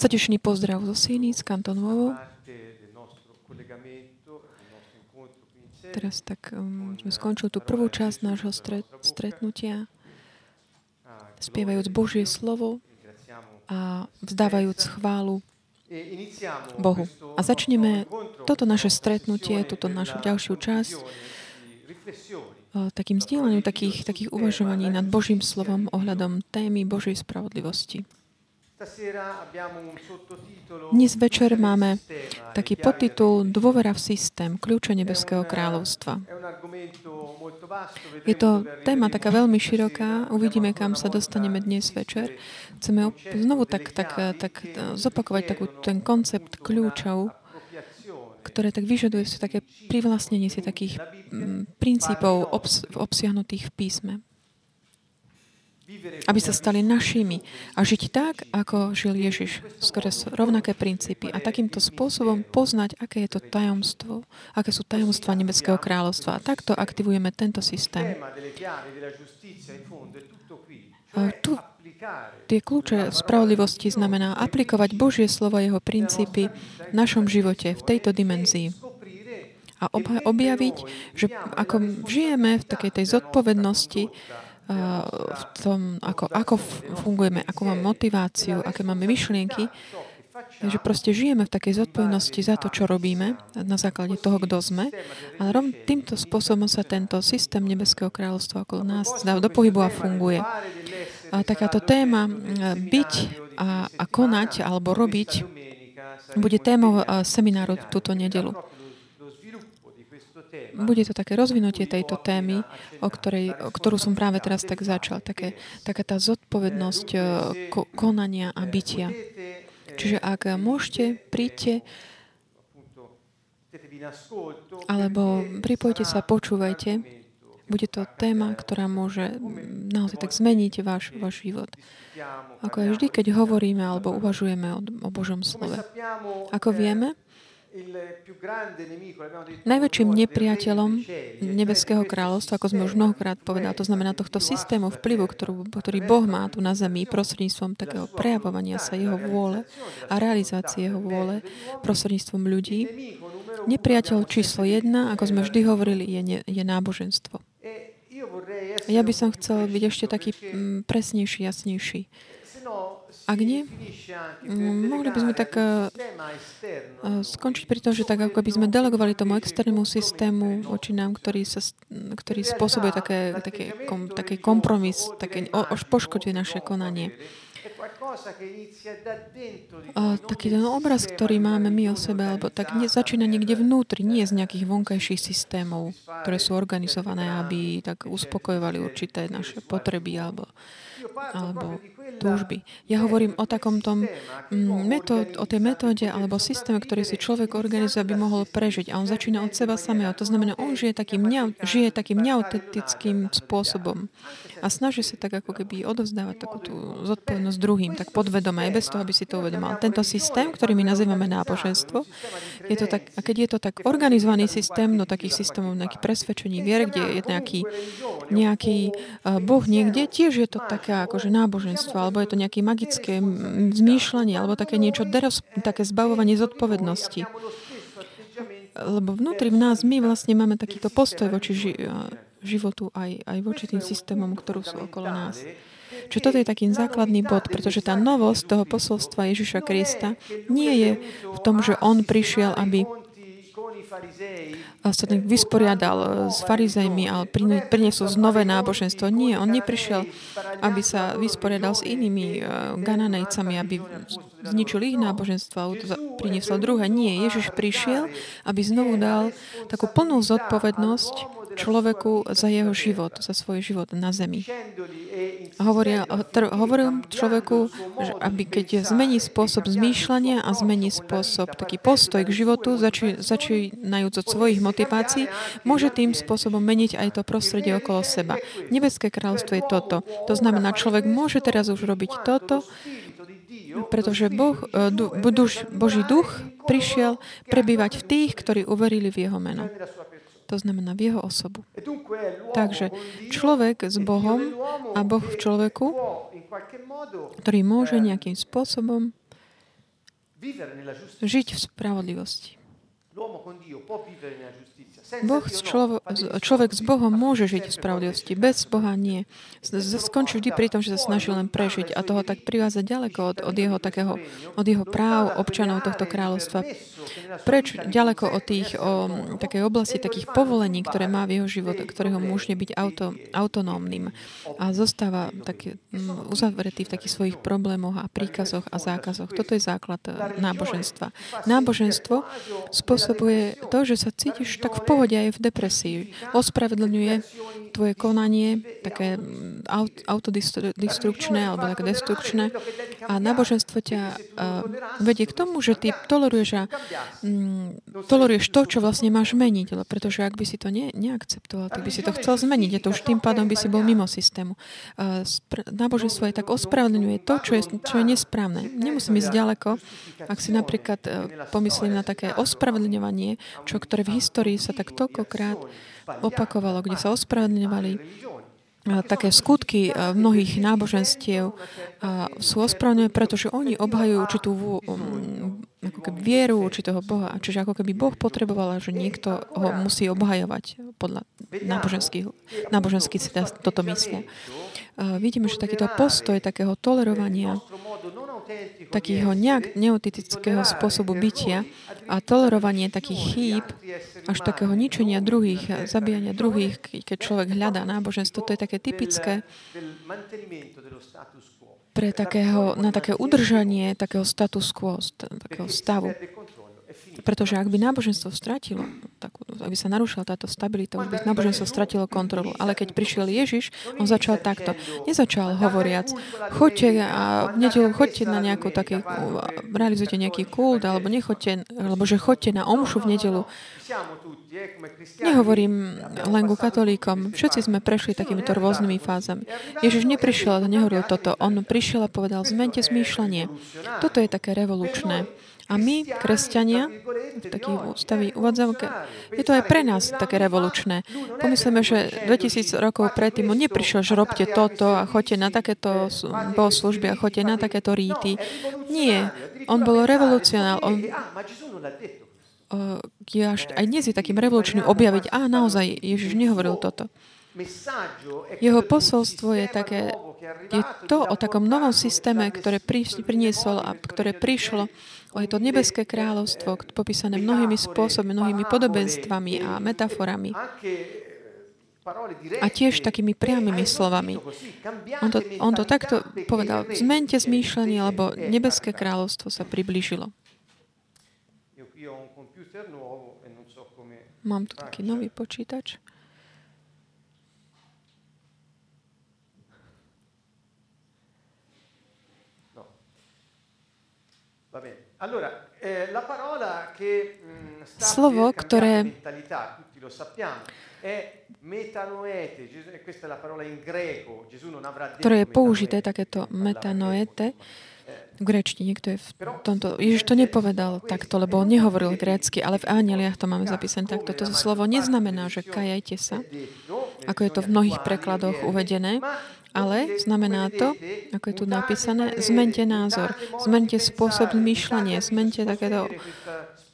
Srdečný pozdrav zo Sieny, z Kantonovo. Teraz tak um, sme skončili tú prvú časť nášho stret, stretnutia, spievajúc Božie slovo a vzdávajúc chválu Bohu. A začneme toto naše stretnutie, túto našu ďalšiu časť takým zdieľaním takých, takých uvažovaní nad Božím slovom ohľadom témy Božej spravodlivosti. Dnes večer máme taký podtitul Dôvera v systém, kľúče Nebeského kráľovstva. Je to téma taká veľmi široká, uvidíme, kam sa dostaneme dnes večer. Chceme znovu tak, tak, tak zopakovať takú, ten koncept kľúčov, ktoré tak vyžaduje si také privlastnenie si takých princípov obs, obsiahnutých v písme aby sa stali našimi a žiť tak, ako žil Ježiš. Skoro rovnaké princípy a takýmto spôsobom poznať, aké je to tajomstvo, aké sú tajomstva Nebeského kráľovstva. A takto aktivujeme tento systém. Tu tie kľúče spravodlivosti znamená aplikovať Božie slovo jeho princípy v našom živote, v tejto dimenzii a objaviť, že ako žijeme v takej tej zodpovednosti, v tom, ako, ako fungujeme, ako máme motiváciu, aké máme myšlienky, že proste žijeme v takej zodpovednosti za to, čo robíme, na základe toho, kto sme. A týmto spôsobom sa tento systém Nebeského kráľovstva okolo nás dá do pohybu a funguje. Takáto téma byť a, a konať alebo robiť bude témou semináru túto nedelu. Bude to také rozvinutie tejto témy, o, ktorej, o ktorú som práve teraz tak začal. Také, taká tá zodpovednosť e, ko, konania a bytia. Čiže ak môžete, príďte, alebo pripojte sa, počúvajte. Bude to téma, ktorá môže naozaj tak zmeniť váš, váš život. Ako aj vždy, keď hovoríme alebo uvažujeme o, o Božom slove. Ako vieme, Najväčším nepriateľom Nebeského kráľovstva, ako sme už mnohokrát povedali, to znamená tohto systému vplyvu, ktorú, ktorý Boh má tu na zemi prostredníctvom takého prejavovania sa Jeho vôle a realizácie Jeho vôle prostredníctvom ľudí. Nepriateľ číslo jedna, ako sme vždy hovorili, je, ne, je náboženstvo. Ja by som chcel byť ešte taký mm, presnejší, jasnejší. Ak nie, mm, mohli by sme tak uh, skončiť pri tom, že tak ako by sme delegovali tomu externému systému voči nám, ktorý, sa, ktorý spôsobuje také, také, kom, také kompromis, také, o, poškoduje naše konanie. Taký ten obraz, ktorý máme my o sebe, alebo tak nie, začína niekde vnútri, nie z nejakých vonkajších systémov, ktoré sú organizované, aby tak uspokojovali určité naše potreby alebo, alebo túžby. Ja hovorím o takom tom mm, metód, o tej metóde alebo systéme, ktorý si človek organizuje, aby mohol prežiť. A on začína od seba samého. To znamená, on žije takým, žije takým neautentickým spôsobom a snaží sa tak ako keby odovzdávať takú tú zodpovednosť druhým, tak podvedome, aj bez toho, aby si to uvedomal. Tento systém, ktorý my nazývame náboženstvo, je to tak, a keď je to tak organizovaný systém do takých systémov, nejaký presvedčení vier, kde je nejaký, nejaký uh, boh niekde, tiež je to také akože náboženstvo, alebo je to nejaké magické zmýšľanie, alebo také niečo, také zbavovanie zodpovednosti lebo vnútri v nás my vlastne máme takýto postoj voči ži- životu aj, aj voči tým systémom, ktorú sú okolo nás. Čiže toto je taký základný bod, pretože tá novosť toho posolstva Ježiša Krista nie je v tom, že on prišiel, aby sa tak vysporiadal s farizejmi a priniesol znové náboženstvo. Nie, on neprišiel, aby sa vysporiadal s inými gananejcami, aby zničil ich náboženstvo a priniesol druhé. Nie, Ježiš prišiel, aby znovu dal takú plnú zodpovednosť človeku za jeho život, za svoj život na zemi. Hovoria, hovoril človeku, že aby keď zmení spôsob zmýšľania a zmení spôsob, taký postoj k životu, zači, začínajúc od svojich motivácií, môže tým spôsobom meniť aj to prostredie okolo seba. Nebeské kráľstvo je toto. To znamená, človek môže teraz už robiť toto, pretože boh, e, duš, Boží duch prišiel prebývať v tých, ktorí uverili v jeho meno. To znamená v jeho osobu. Takže človek s Bohom a Boh v človeku ktorý môže nejakým spôsobom žiť v spravodlivosti. Boh človek, človek s Bohom môže žiť v spravodlivosti, bez Boha nie. Skončí vždy pri tom, že sa snaží len prežiť a toho tak privázať ďaleko od, od, jeho, takého, od jeho práv občanov tohto kráľovstva. Preč ďaleko od tých, o takej oblasti takých povolení, ktoré má v jeho život, ktorého môže byť auto, autonómnym a zostáva tak, uzavretý v takých svojich problémoch a príkazoch a zákazoch. Toto je základ náboženstva. Náboženstvo spôsobuje to, že sa cítiš tak v pohode aj v depresii. Ospravedlňuje tvoje konanie, také mm, autodestrukčné alebo také destrukčné. A náboženstvo ťa uh, vedie k tomu, že ty toleruješ, a, um, toleruješ to, čo vlastne máš meniť. Pretože ak by si to ne, neakceptoval, tak by si to chcel zmeniť. Je to už tým pádom by si bol mimo systému. Uh, spr- náboženstvo je tak ospravedlňuje to, čo je, čo je nesprávne. Nemusím ísť ďaleko. Ak si napríklad uh, pomyslím na také ospravedlňovanie, čo, ktoré v histórii sa tak toľkokrát opakovalo, kde sa ospravedlňovali také skutky mnohých náboženstiev sú ospravedlňujú, pretože oni obhajujú určitú um, ako keby vieru určitého Boha. Čiže ako keby Boh potreboval, že niekto ho musí obhajovať podľa náboženských, náboženských si toto myslia. Vidíme, že takýto postoj takého tolerovania takého nejak neotitického spôsobu bytia a tolerovanie takých chýb, až takého ničenia druhých, zabíjania druhých, keď človek hľadá náboženstvo, to je také typické pre takého, na také udržanie takého status quo, takého stavu. Pretože ak by náboženstvo stratilo, tak, aby sa narušila táto stabilita, už by náboženstvo stratilo kontrolu. Ale keď prišiel Ježiš, on začal takto. Nezačal hovoriac, choďte a nedelu choďte na nejakú taký, realizujte nejaký kult, alebo nechoďte, alebo že choďte na omšu v nedelu. Nehovorím len ku katolíkom. Všetci sme prešli takýmito rôznymi fázami. Ježiš neprišiel a nehovoril toto. On prišiel a povedal, zmente zmýšľanie. Toto je také revolučné. A my, kresťania, v takých ústavy uvádzavke, je to aj pre nás také revolučné. Pomyslíme, že 2000 rokov predtým on neprišiel, že robte toto a choďte na takéto bohoslužby a choďte na takéto ríty. Nie. On bol revolucionál. On, je až, aj dnes je takým revolučným objaviť, a naozaj Ježiš nehovoril toto. Jeho posolstvo je také, je to o takom novom systéme, ktoré priniesol a ktoré prišlo. O je to nebeské kráľovstvo, popísané mnohými spôsobmi, mnohými podobenstvami a metaforami. A tiež takými priamými slovami. On to, on to takto povedal. Zmente zmýšľanie, lebo nebeské kráľovstvo sa priblížilo. Mám tu taký nový počítač. Eh, Slovo, ktoré ktoré je použité, takéto metanoete, v grečtine, kto je v tomto... Ježiš to nepovedal takto, lebo on nehovoril grécky, ale v Áneliach to máme zapísané takto. Toto slovo neznamená, že kajajte sa, ako je to v mnohých prekladoch uvedené, ale znamená to, ako je tu napísané, zmente názor, zmente spôsob zmýšľania, zmente takéto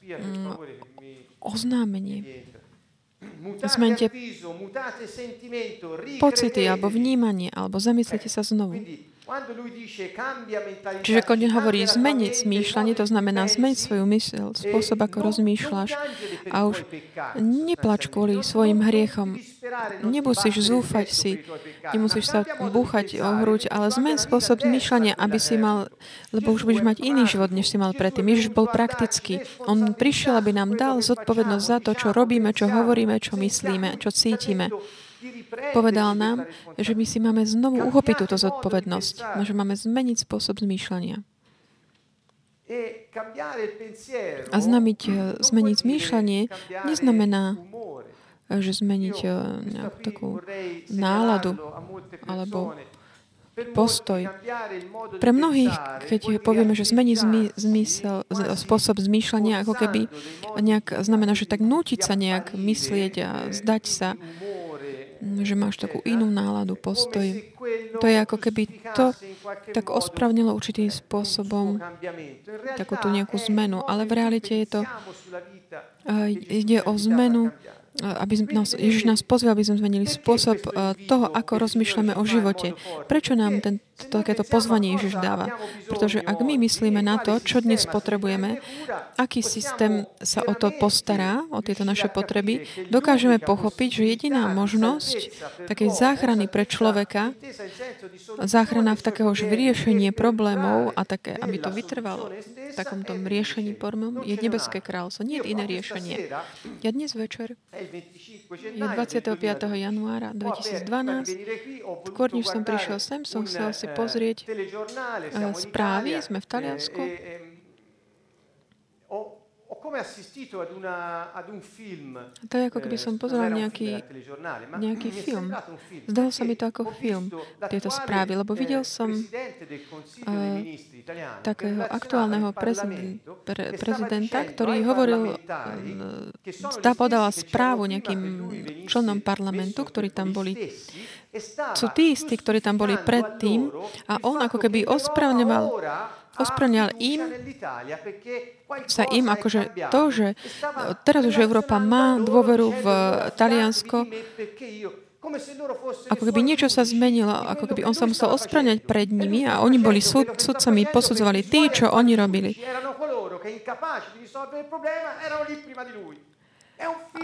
mm, oznámenie. Zmente pocity alebo vnímanie, alebo zamyslite sa znovu. Čiže keď hovorí zmeniť zmýšľanie, to znamená zmeniť svoju mysel, spôsob, ako rozmýšľaš a už neplač kvôli svojim hriechom. Nemusíš zúfať si, nemusíš sa búchať o hruď, ale zmen spôsob zmýšľania, aby si mal, lebo už budeš mať iný život, než si mal predtým. Ježiš bol praktický. On prišiel, aby nám dal zodpovednosť za to, čo robíme, čo hovoríme, čo myslíme, čo cítime. Povedal nám, že my si máme znovu uchopiť túto zodpovednosť, že máme zmeniť spôsob zmýšľania. A znamiť, eh, zmeniť zmýšľanie neznamená, že zmeniť eh, nejakú takú náladu alebo postoj. Pre mnohých, keď povieme, že zmení zmysel, spôsob zmýšľania, ako keby nejak znamená, že tak nútiť sa nejak myslieť a zdať sa že máš takú inú náladu, postoj. To je ako keby to tak ospravnilo určitým spôsobom takúto nejakú zmenu. Ale v realite je to, ide o zmenu aby nás, Ježiš nás pozve, aby sme zmenili spôsob toho, ako rozmýšľame o živote. Prečo nám ten, takéto pozvanie Ježiš dáva? Pretože ak my myslíme na to, čo dnes potrebujeme, aký systém sa o to postará, o tieto naše potreby, dokážeme pochopiť, že jediná možnosť takej záchrany pre človeka, záchrana v takého vyriešenie problémov a také, aby to vytrvalo v takomto riešení problémov, je nebeské kráľstvo. Nie je iné riešenie. Ja dnes večer je 25. januára 2012. Skôr, než som prišiel sem, som chcel si pozrieť eh, správy. Sme v Taliansku To je ako keby som pozeral nejaký, nejaký film. Zdal sa mi to ako film, tieto správy, lebo videl som uh, takého aktuálneho prezident, pre, prezidenta, ktorý hovoril, zdá podala správu nejakým členom parlamentu, ktorí tam boli. sú tí istí, ktorí tam boli predtým a on ako keby ospravňoval ospraňal im sa im akože to, že teraz už Európa má dôveru v Taliansko, ako keby niečo sa zmenilo, ako keby on sa musel ospraňať pred nimi a oni boli súd, sudcami, posudzovali tí, čo oni robili.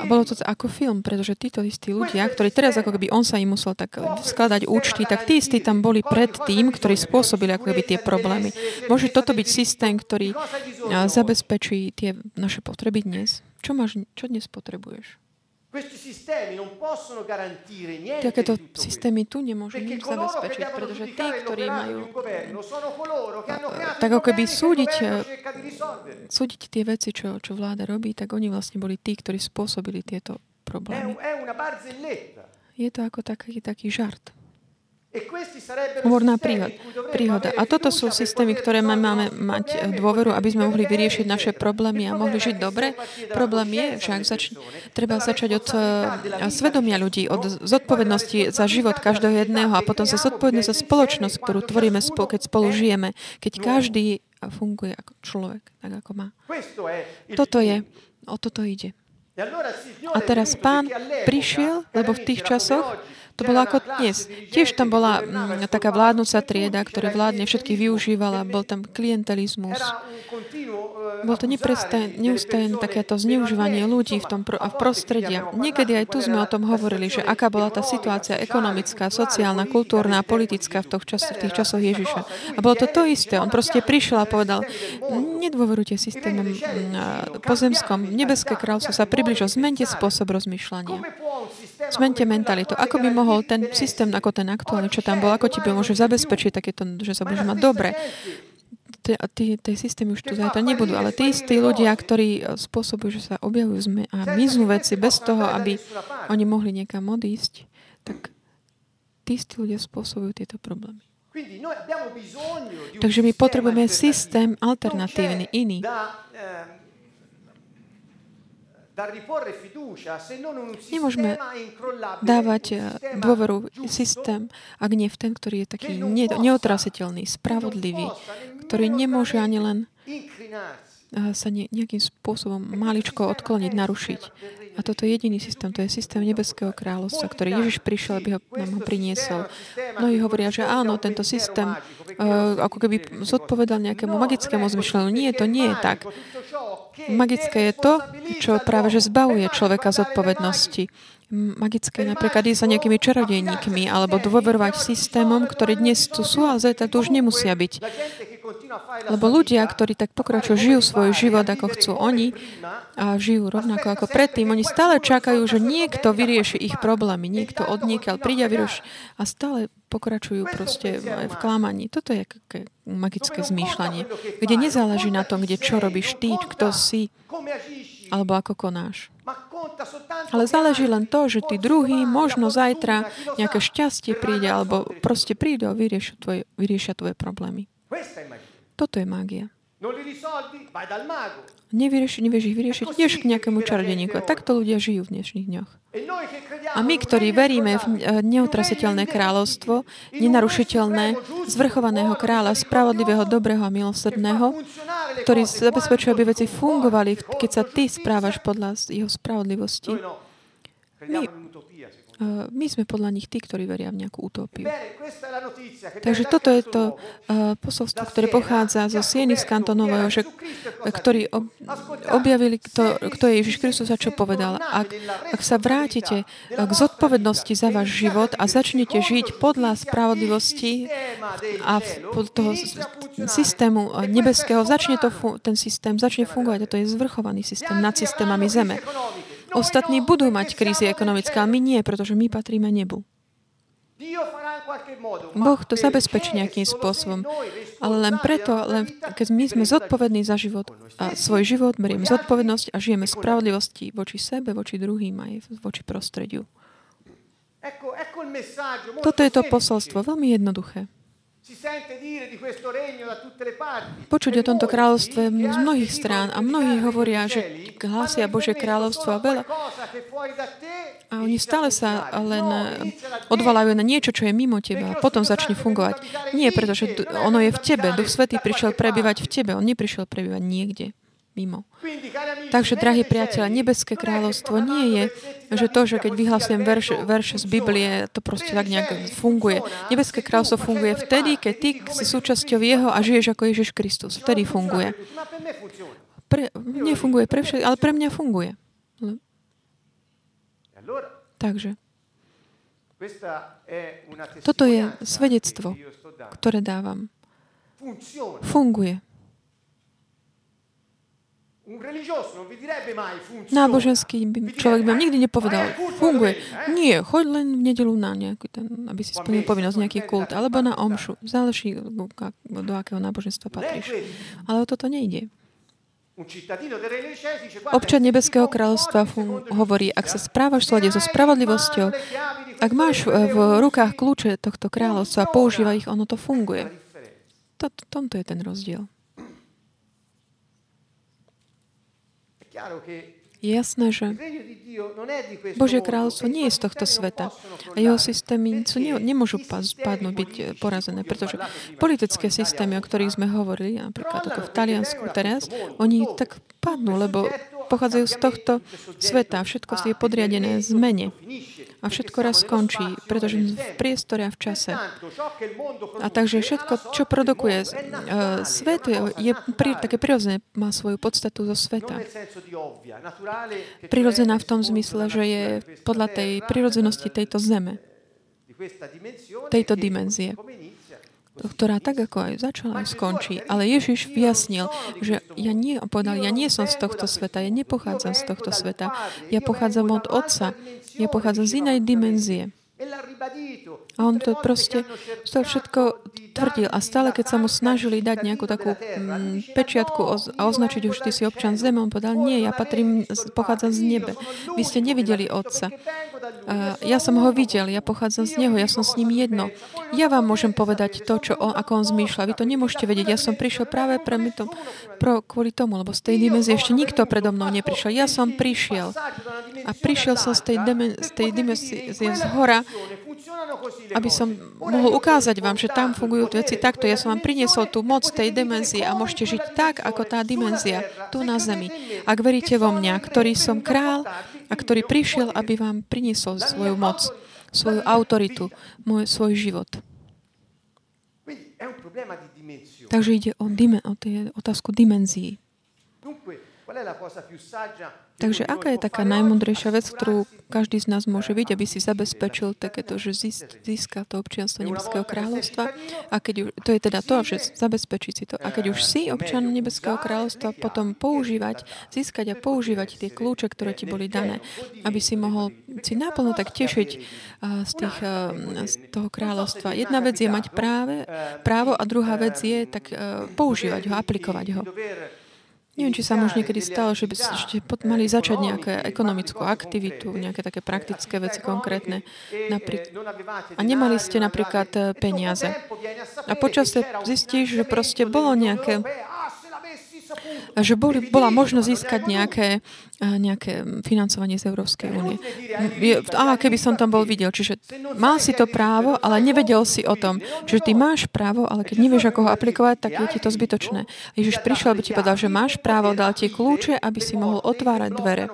A bolo to ako film, pretože títo istí ľudia, ktorí teraz ako keby on sa im musel tak skladať účty, tak tí istí tam boli pred tým, ktorí spôsobili ako keby tie problémy. Môže toto byť systém, ktorý zabezpečí tie naše potreby dnes? Čo, máš, čo dnes potrebuješ? Takéto systémy tu nemôžu nič zabezpečiť, pretože tí, ktorí majú tak ako keby súdiť, súdiť tie veci, čo, čo vláda robí, tak oni vlastne boli tí, ktorí spôsobili tieto problémy. Je to ako taký, taký žart. E Humorná príhoda. A toto sú systémy, ktoré máme mať dôveru, aby sme mohli vyriešiť naše problémy a mohli žiť dobre. Problém je, že ak zač- treba začať od uh, svedomia ľudí, od zodpovednosti za život každého jedného a potom za zodpovednosť za spoločnosť, ktorú tvoríme, spolu, keď spolu žijeme, keď každý funguje ako človek, tak ako má. Toto je, o toto ide. E a teraz pán prišiel, lebo v tých časoch to bolo ako dnes. Tiež tam bola mm, taká vládnúca trieda, ktorá vládne všetky využívala. Bol tam klientelizmus. Bol to neustajné takéto zneužívanie ľudí v tom a v prostredí. Niekedy aj tu sme o tom hovorili, že aká bola tá situácia ekonomická, sociálna, kultúrna a politická v, čas, v tých časoch Ježiša. A bolo to to isté. On proste prišiel a povedal, nedôverujte systémom mm, pozemskom. Nebeské kráľstvo sa približilo. Zmente spôsob rozmýšľania. Zmente mentalitu. Ako by mohol ten systém, ako ten aktuálny, čo tam bol, ako ti by môže zabezpečiť takéto, že sa budeš mať dobre. Tie, systémy už tu zajtra nebudú, ale tí istí ľudia, ktorí e, spôsobujú, že sa objavujú zme a miznú veci bez toho, aby oni mohli niekam odísť, tak tí istí ľudia spôsobujú tieto problémy. Takže my potrebujeme systém alternatívny, iný. Nemôžeme dávať dôveru systém, ak nie v ten, ktorý je taký neotrasiteľný, spravodlivý, ktorý nemôže ani len eh, sa nejakým spôsobom maličko odkloniť, narušiť. A toto je jediný systém, to je systém Nebeského kráľovstva, ktorý Ježiš prišiel, aby ho nám ho priniesol. Mnohí hovoria, že áno, tento systém uh, ako keby zodpovedal nejakému magickému zmyšľaniu. Nie, to nie je tak. Magické je to, čo práve že zbavuje človeka zodpovednosti. Magické napríklad ísť za nejakými čarodejníkmi alebo dôverovať systémom, ktorí dnes tu sú, ale zajtra tu už nemusia byť. Lebo ľudia, ktorí tak pokračujú, žijú svoj život, ako chcú oni a žijú rovnako ako predtým, oni stále čakajú, že niekto vyrieši ich problémy, niekto odniekal príde a vyrieši a stále pokračujú proste v klamaní. Toto je magické zmýšľanie, kde nezáleží na tom, kde čo robíš ty, kto si, alebo ako konáš. Ale záleží len to, že tí druhí možno zajtra nejaké šťastie príde, alebo proste prídu a vyriešia tvoje, vyriešia tvoje problémy. Toto je mágia. Nevieš, nevieš ich vyriešiť, ideš k nejakému čarodeníku. A takto ľudia žijú v dnešných dňoch. A my, ktorí veríme v neutrasiteľné kráľovstvo, nenarušiteľné, zvrchovaného kráľa, spravodlivého, dobrého a milosrdného, ktorý zabezpečuje, aby veci fungovali, keď sa ty správaš podľa jeho spravodlivosti, my Eh, my sme podľa nich tí, ktorí veria v nejakú utópiu. Takže toto je to uh, posolstvo, ktoré pochádza zo Sieny z Kantonového, že, ktorí ob, objavili, kto, kto je Ježiš Kristus a čo povedal. Ak, ak sa vrátite k zodpovednosti za váš život a začnete žiť podľa spravodlivosti a toho systému nebeského, začne to, ten systém začne fungovať. To je zvrchovaný systém nad systémami zeme. Ostatní budú mať krízy ekonomické, ale my nie, pretože my patríme nebu. Boh to zabezpečí nejakým spôsobom. Ale len preto, len keď my sme zodpovední za život a svoj život, berieme zodpovednosť a žijeme spravodlivosti voči sebe, voči druhým aj voči prostrediu. Toto je to posolstvo, veľmi jednoduché. Počuť o tomto kráľovstve z mnohých strán a mnohí hovoria, že hlásia Bože kráľovstvo a veľa. A oni stále sa len odvolajú na niečo, čo je mimo teba a potom začne fungovať. Nie, pretože ono je v tebe. Duch Svetý prišiel prebývať v tebe. On neprišiel prebývať niekde mimo. Takže, drahí priateľe, nebeské kráľovstvo nie je, že to, že keď vyhlasujem verš, verše z Biblie, to proste tak nejak funguje. Nebeské kráľovstvo funguje vtedy, keď ty si súčasťou jeho a žiješ ako Ježiš Kristus. Vtedy funguje. Pre, nefunguje pre všetkých, ale pre mňa funguje. Takže. Toto je svedectvo, ktoré dávam. Funguje. Náboženský človek by vám nikdy nepovedal, funguje. Nie, choď len v nedelu na nejaký ten, aby si splnil povinnosť, nejaký kult, alebo na omšu. Záleží, do akého náboženstva patríš. Ale o toto nejde. Občan Nebeského kráľovstva hovorí, ak sa správaš v slade so spravodlivosťou, ak máš v rukách kľúče tohto kráľovstva a používa ich, ono to funguje. To, tomto je ten rozdiel. Je jasné, že Božie kráľovstvo nie je z tohto sveta a jeho systémy sú, ne, nemôžu padnúť, byť porazené, pretože politické systémy, o ktorých sme hovorili, napríklad ako v Taliansku teraz, oni tak padnú, lebo pochádzajú z tohto sveta. Všetko je podriadené zmene. A všetko raz skončí, pretože v priestore a v čase. A takže všetko, čo produkuje uh, svet, je pri, také prirodzené, má svoju podstatu zo sveta. Prirodzená v tom zmysle, že je podľa tej prirodzenosti tejto zeme, tejto dimenzie ktorá tak ako aj začala, aj skončí. Ale Ježiš vyjasnil, že ja nie, povedal, ja nie som z tohto sveta, ja nepochádzam z tohto sveta, ja pochádzam od Otca, ja pochádzam z inej dimenzie. A on to proste to všetko tvrdil. A stále, keď sa mu snažili dať nejakú takú mm, pečiatku a označiť už, ty si občan zeme, on povedal, nie, ja patrím, pochádzam z nebe. Vy ste nevideli Otca. Ja som ho videl, ja pochádzam z Neho, ja som s ním jedno. Ja vám môžem povedať to, čo on, ako on zmýšľa. Vy to nemôžete vedieť. Ja som prišiel práve pre to, pro, kvôli tomu, lebo z tej dimenzie ešte nikto predo mnou neprišiel. Ja som prišiel. A prišiel som z tej, demen, z tej dimenzie z hora aby som mohol ukázať vám, že tam fungujú veci takto. Ja som vám priniesol tú moc tej dimenzie a môžete žiť tak, ako tá dimenzia tu na zemi. Ak veríte vo mňa, ktorý som král a ktorý prišiel, aby vám priniesol svoju moc, svoju autoritu, môj, svoj život. Takže ide o, dime, o tie, otázku dimenzií. Takže aká je taká najmudrejšia vec, ktorú každý z nás môže byť, aby si zabezpečil takéto, že získa to občianstvo Nebeského kráľovstva? A keď už, to je teda to, že zabezpečiť si to. A keď už si občan Nebeského kráľovstva, potom používať, získať a používať tie kľúče, ktoré ti boli dané, aby si mohol si naplno tak tešiť z, tých, z toho kráľovstva. Jedna vec je mať práve, právo a druhá vec je tak používať ho, aplikovať ho. Neviem, či sa už niekedy stalo, že by ste mali začať nejakú ekonomickú aktivitu, nejaké také praktické veci konkrétne. A nemali ste napríklad eh, peniaze. A počas zistíš, že proste bolo nejaké že boli, bola možnosť získať nejaké, nejaké financovanie z Európskej únie. A keby som tam bol videl. Čiže mal si to právo, ale nevedel si o tom. Čiže ty máš právo, ale keď nevieš, ako ho aplikovať, tak je ti to zbytočné. Ježiš prišiel, aby ti povedal, že máš právo, dal ti kľúče, aby si mohol otvárať dvere,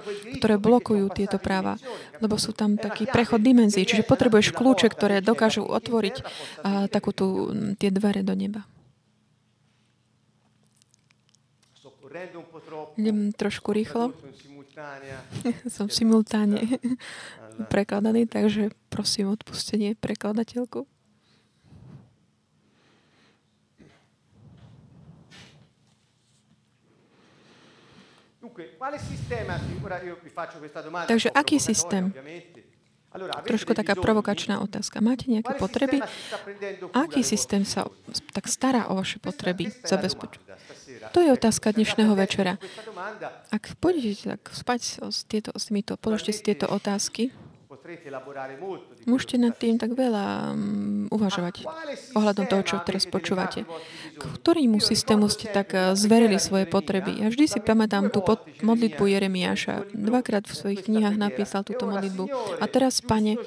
ktoré blokujú tieto práva. Lebo sú tam taký prechod dimenzií. Čiže potrebuješ kľúče, ktoré dokážu otvoriť uh, takú tú, tie dvere do neba. Idem trošku rýchlo. Som simultáne prekladaný, takže prosím odpustenie prekladateľku. Takže aký systém? Trošku taká provokačná otázka. Máte nejaké potreby? Aký systém sa tak stará o vaše potreby, zabezpečuje? To je otázka dnešného večera. Ak pôjdete tak spať s, tieto, s týmito, položte si tieto otázky, Môžete nad tým tak veľa um, uvažovať ohľadom toho, čo teraz počúvate. K ktorému systému ste tak uh, zverili svoje potreby? Ja vždy si pamätám tú pod- modlitbu Jeremiáša. Dvakrát v svojich knihách napísal túto modlitbu. A teraz, pane,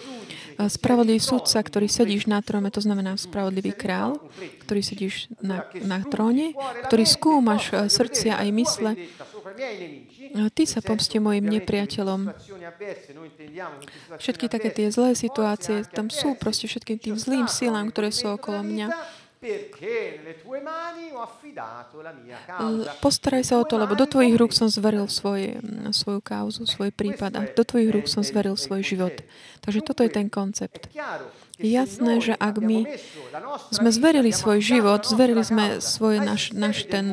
spravodlivý sudca, ktorý sedíš na tróne, to znamená spravodlivý král, ktorý sedíš na, na tróne, ktorý skúmaš uh, srdcia aj mysle, Ty sa pomste mojim nepriateľom. Všetky také tie zlé situácie, tam sú proste všetkým tým zlým silám, ktoré sú okolo mňa. Postaraj sa o to, lebo do tvojich rúk som zveril svoj, svoju kauzu, svoj prípad a do tvojich rúk som zveril svoj život. Takže toto je ten koncept. Je jasné, že ak my sme zverili svoj život, zverili sme svoj, náš, náš ten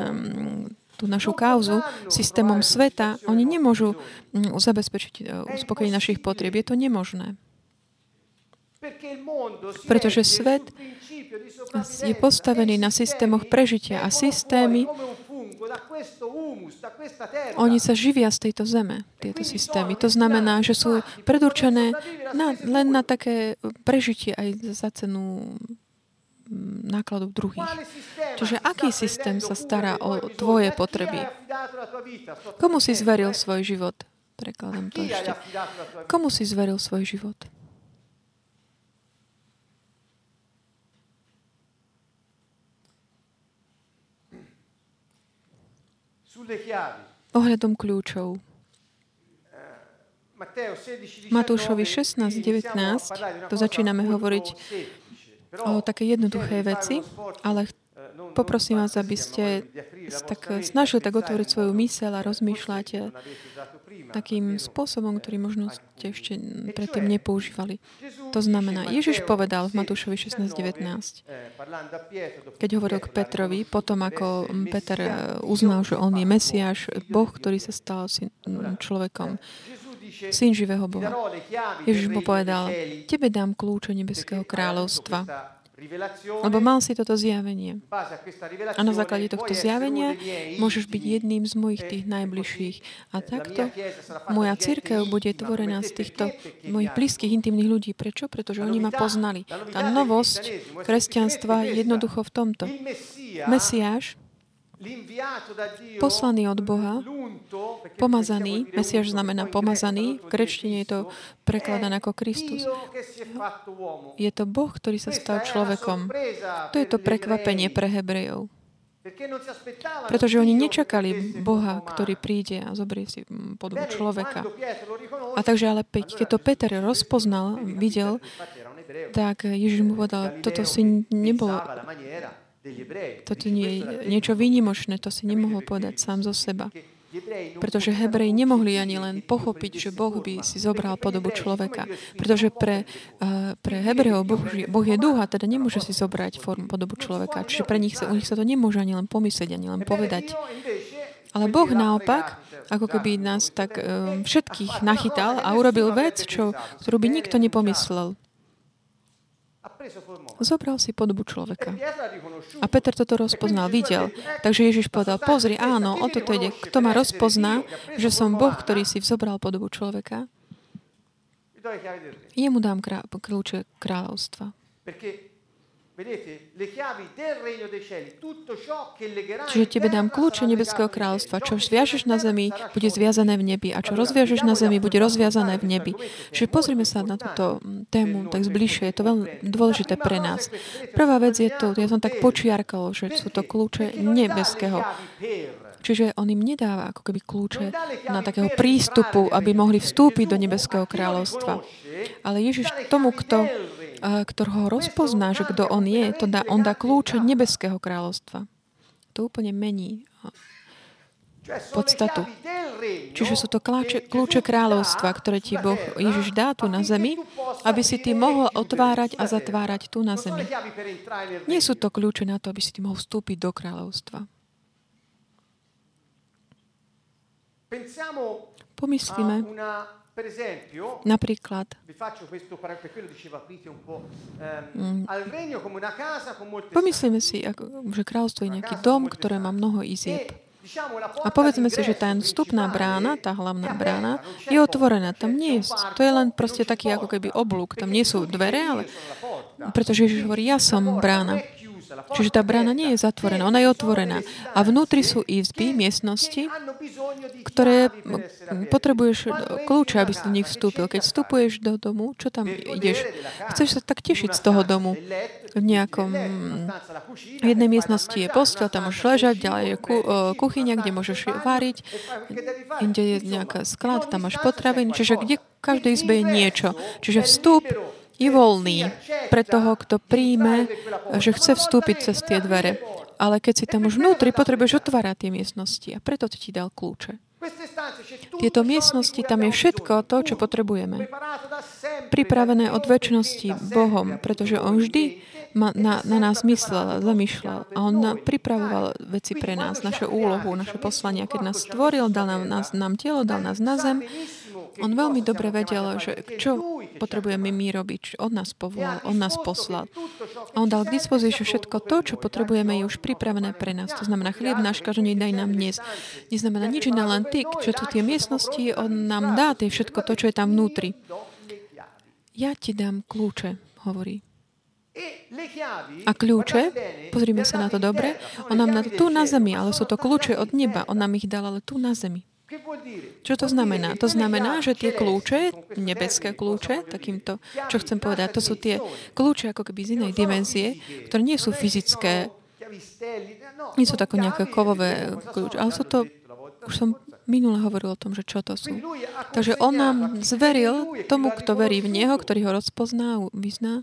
tú našu kauzu systémom sveta, oni nemôžu mm, zabezpečiť e, uspokojenie našich potrieb. Je to nemožné. Pretože svet je postavený na systémoch prežitia a systémy oni sa živia z tejto zeme, tieto systémy. To znamená, že sú predurčené na, len na také prežitie aj za cenu nákladov druhých. Čiže aký systém sa stará o tvoje potreby? Komu si zveril svoj život? Prekladám to ešte. Komu si zveril svoj život? Ohľadom kľúčov. Matúšovi 16.19, to začíname hovoriť o také jednoduché veci, ale poprosím vás, aby ste tak snažili tak otvoriť svoju myseľ a rozmýšľať takým spôsobom, ktorý možno ste ešte predtým nepoužívali. To znamená, Ježiš povedal v Matúšovi 16.19, keď hovoril k Petrovi, potom ako Peter uznal, že on je Mesiáš, Boh, ktorý sa stal človekom, syn živého Boha. Ježiš mu povedal, tebe dám kľúče nebeského kráľovstva. Lebo mal si toto zjavenie. A na základe tohto zjavenia môžeš byť jedným z mojich tých najbližších. A takto moja církev bude tvorená z týchto mojich blízkych, intimných ľudí. Prečo? Pretože oni ma poznali. Tá novosť kresťanstva je jednoducho v tomto. Mesiáš, poslaný od Boha, pomazaný, Mesiaš znamená pomazaný, v grečtine je to prekladané ako Kristus. Je to Boh, ktorý sa stal človekom. To je to prekvapenie pre Hebrejov. Pretože oni nečakali Boha, ktorý príde a zobrie si podobu človeka. A takže ale keď to Peter rozpoznal, videl, tak Ježiš mu povedal, toto si nebolo toto nie je niečo výnimočné, to si nemohol povedať sám zo seba. Pretože Hebreji nemohli ani len pochopiť, že Boh by si zobral podobu človeka. Pretože pre, uh, pre Hebrejov boh, boh je duch a teda nemôže si zobrať formu podobu človeka. Čiže pre nich sa, u nich sa to nemôže ani len pomyslieť, ani len povedať. Ale Boh naopak, ako keby nás tak um, všetkých nachytal a urobil vec, čo, ktorú by nikto nepomyslel. Zobral si podobu človeka. A Peter toto rozpoznal, videl. Takže Ježiš povedal, pozri, áno, o toto ide. Kto ma rozpozná, že som Boh, ktorý si vzobral podobu človeka, jemu dám krá- kľúče kráľovstva. Čiže tebe dám kľúče nebeského kráľovstva. Čo zviažeš na zemi, bude zviazané v nebi. A čo rozviažeš na zemi, bude rozviazané v nebi. Čiže pozrime sa na túto tému tak zbližšie. Je to veľmi dôležité pre nás. Prvá vec je to, ja som tak počiarkal, že sú to kľúče nebeského. Čiže on im nedáva ako keby kľúče na takého prístupu, aby mohli vstúpiť do nebeského kráľovstva. Ale Ježiš tomu, kto ktorého rozpozná, že kto on je, to dá, on dá kľúče nebeského kráľovstva. To úplne mení podstatu. Čiže sú to kľúče, kľúče kráľovstva, ktoré ti Boh Ježiš dá tu na zemi, aby si ty mohol otvárať a zatvárať tu na zemi. Nie sú to kľúče na to, aby si ty mohol vstúpiť do kráľovstva. Pomyslíme Napríklad, ehm, mm. pomyslíme si, že kráľstvo je nejaký dom, ktoré má mnoho izieb. A povedzme si, že tá vstupná brána, tá hlavná brána, je otvorená. Tam nie je, to je len proste taký ako keby oblúk. Tam nie sú dvere, ale pretože Ježiš hovorí, ja som brána. Čiže tá brána nie je zatvorená, ona je otvorená. A vnútri sú izby, miestnosti, ktoré potrebuješ kľúče, aby si do nich vstúpil. Keď vstupuješ do domu, čo tam ideš? Chceš sa tak tešiť z toho domu. V nejakom v jednej miestnosti je postel, tam môžeš ležať, ďalej je ku, kuchyňa, kde môžeš váriť, inde je nejaká sklad, tam máš potraviny, čiže kde v každej izbe je niečo. Čiže vstup je voľný pre toho, kto príjme, že chce vstúpiť cez tie dvere. Ale keď si tam už vnútri, potrebuješ otvárať tie miestnosti a preto ti dal kľúče. Tieto miestnosti, tam je všetko to, čo potrebujeme. Pripravené od väčšnosti Bohom, pretože On vždy ma, na, na nás myslel, zamýšľal a On na, pripravoval veci pre nás, našu úlohu, naše poslania. Keď nás stvoril, dal nám, nás, nám telo, dal nás na zem, on veľmi dobre vedel, že čo potrebujeme my robiť. On nás povolal, on nás poslal. A on dal k dispozícii všetko to, čo potrebujeme, je už pripravené pre nás. To znamená, chlieb náš každý daj nám dnes. Neznamená nič iné, len ty, čo tu tie miestnosti, on nám dá tie všetko to, čo je tam vnútri. Ja ti dám kľúče, hovorí. A kľúče, pozrime sa na to dobre, on nám na tu na zemi, ale sú to kľúče od neba. On nám ich dal ale tu na zemi. Čo to znamená? To znamená, že tie kľúče, nebeské kľúče, takýmto, čo chcem povedať, to sú tie kľúče ako keby z inej dimenzie, ktoré nie sú fyzické, nie sú také nejaké kovové kľúče, ale sú to, už som minule hovoril o tom, že čo to sú. Takže on nám zveril tomu, kto verí v Neho, ktorý ho rozpozná, vyzná,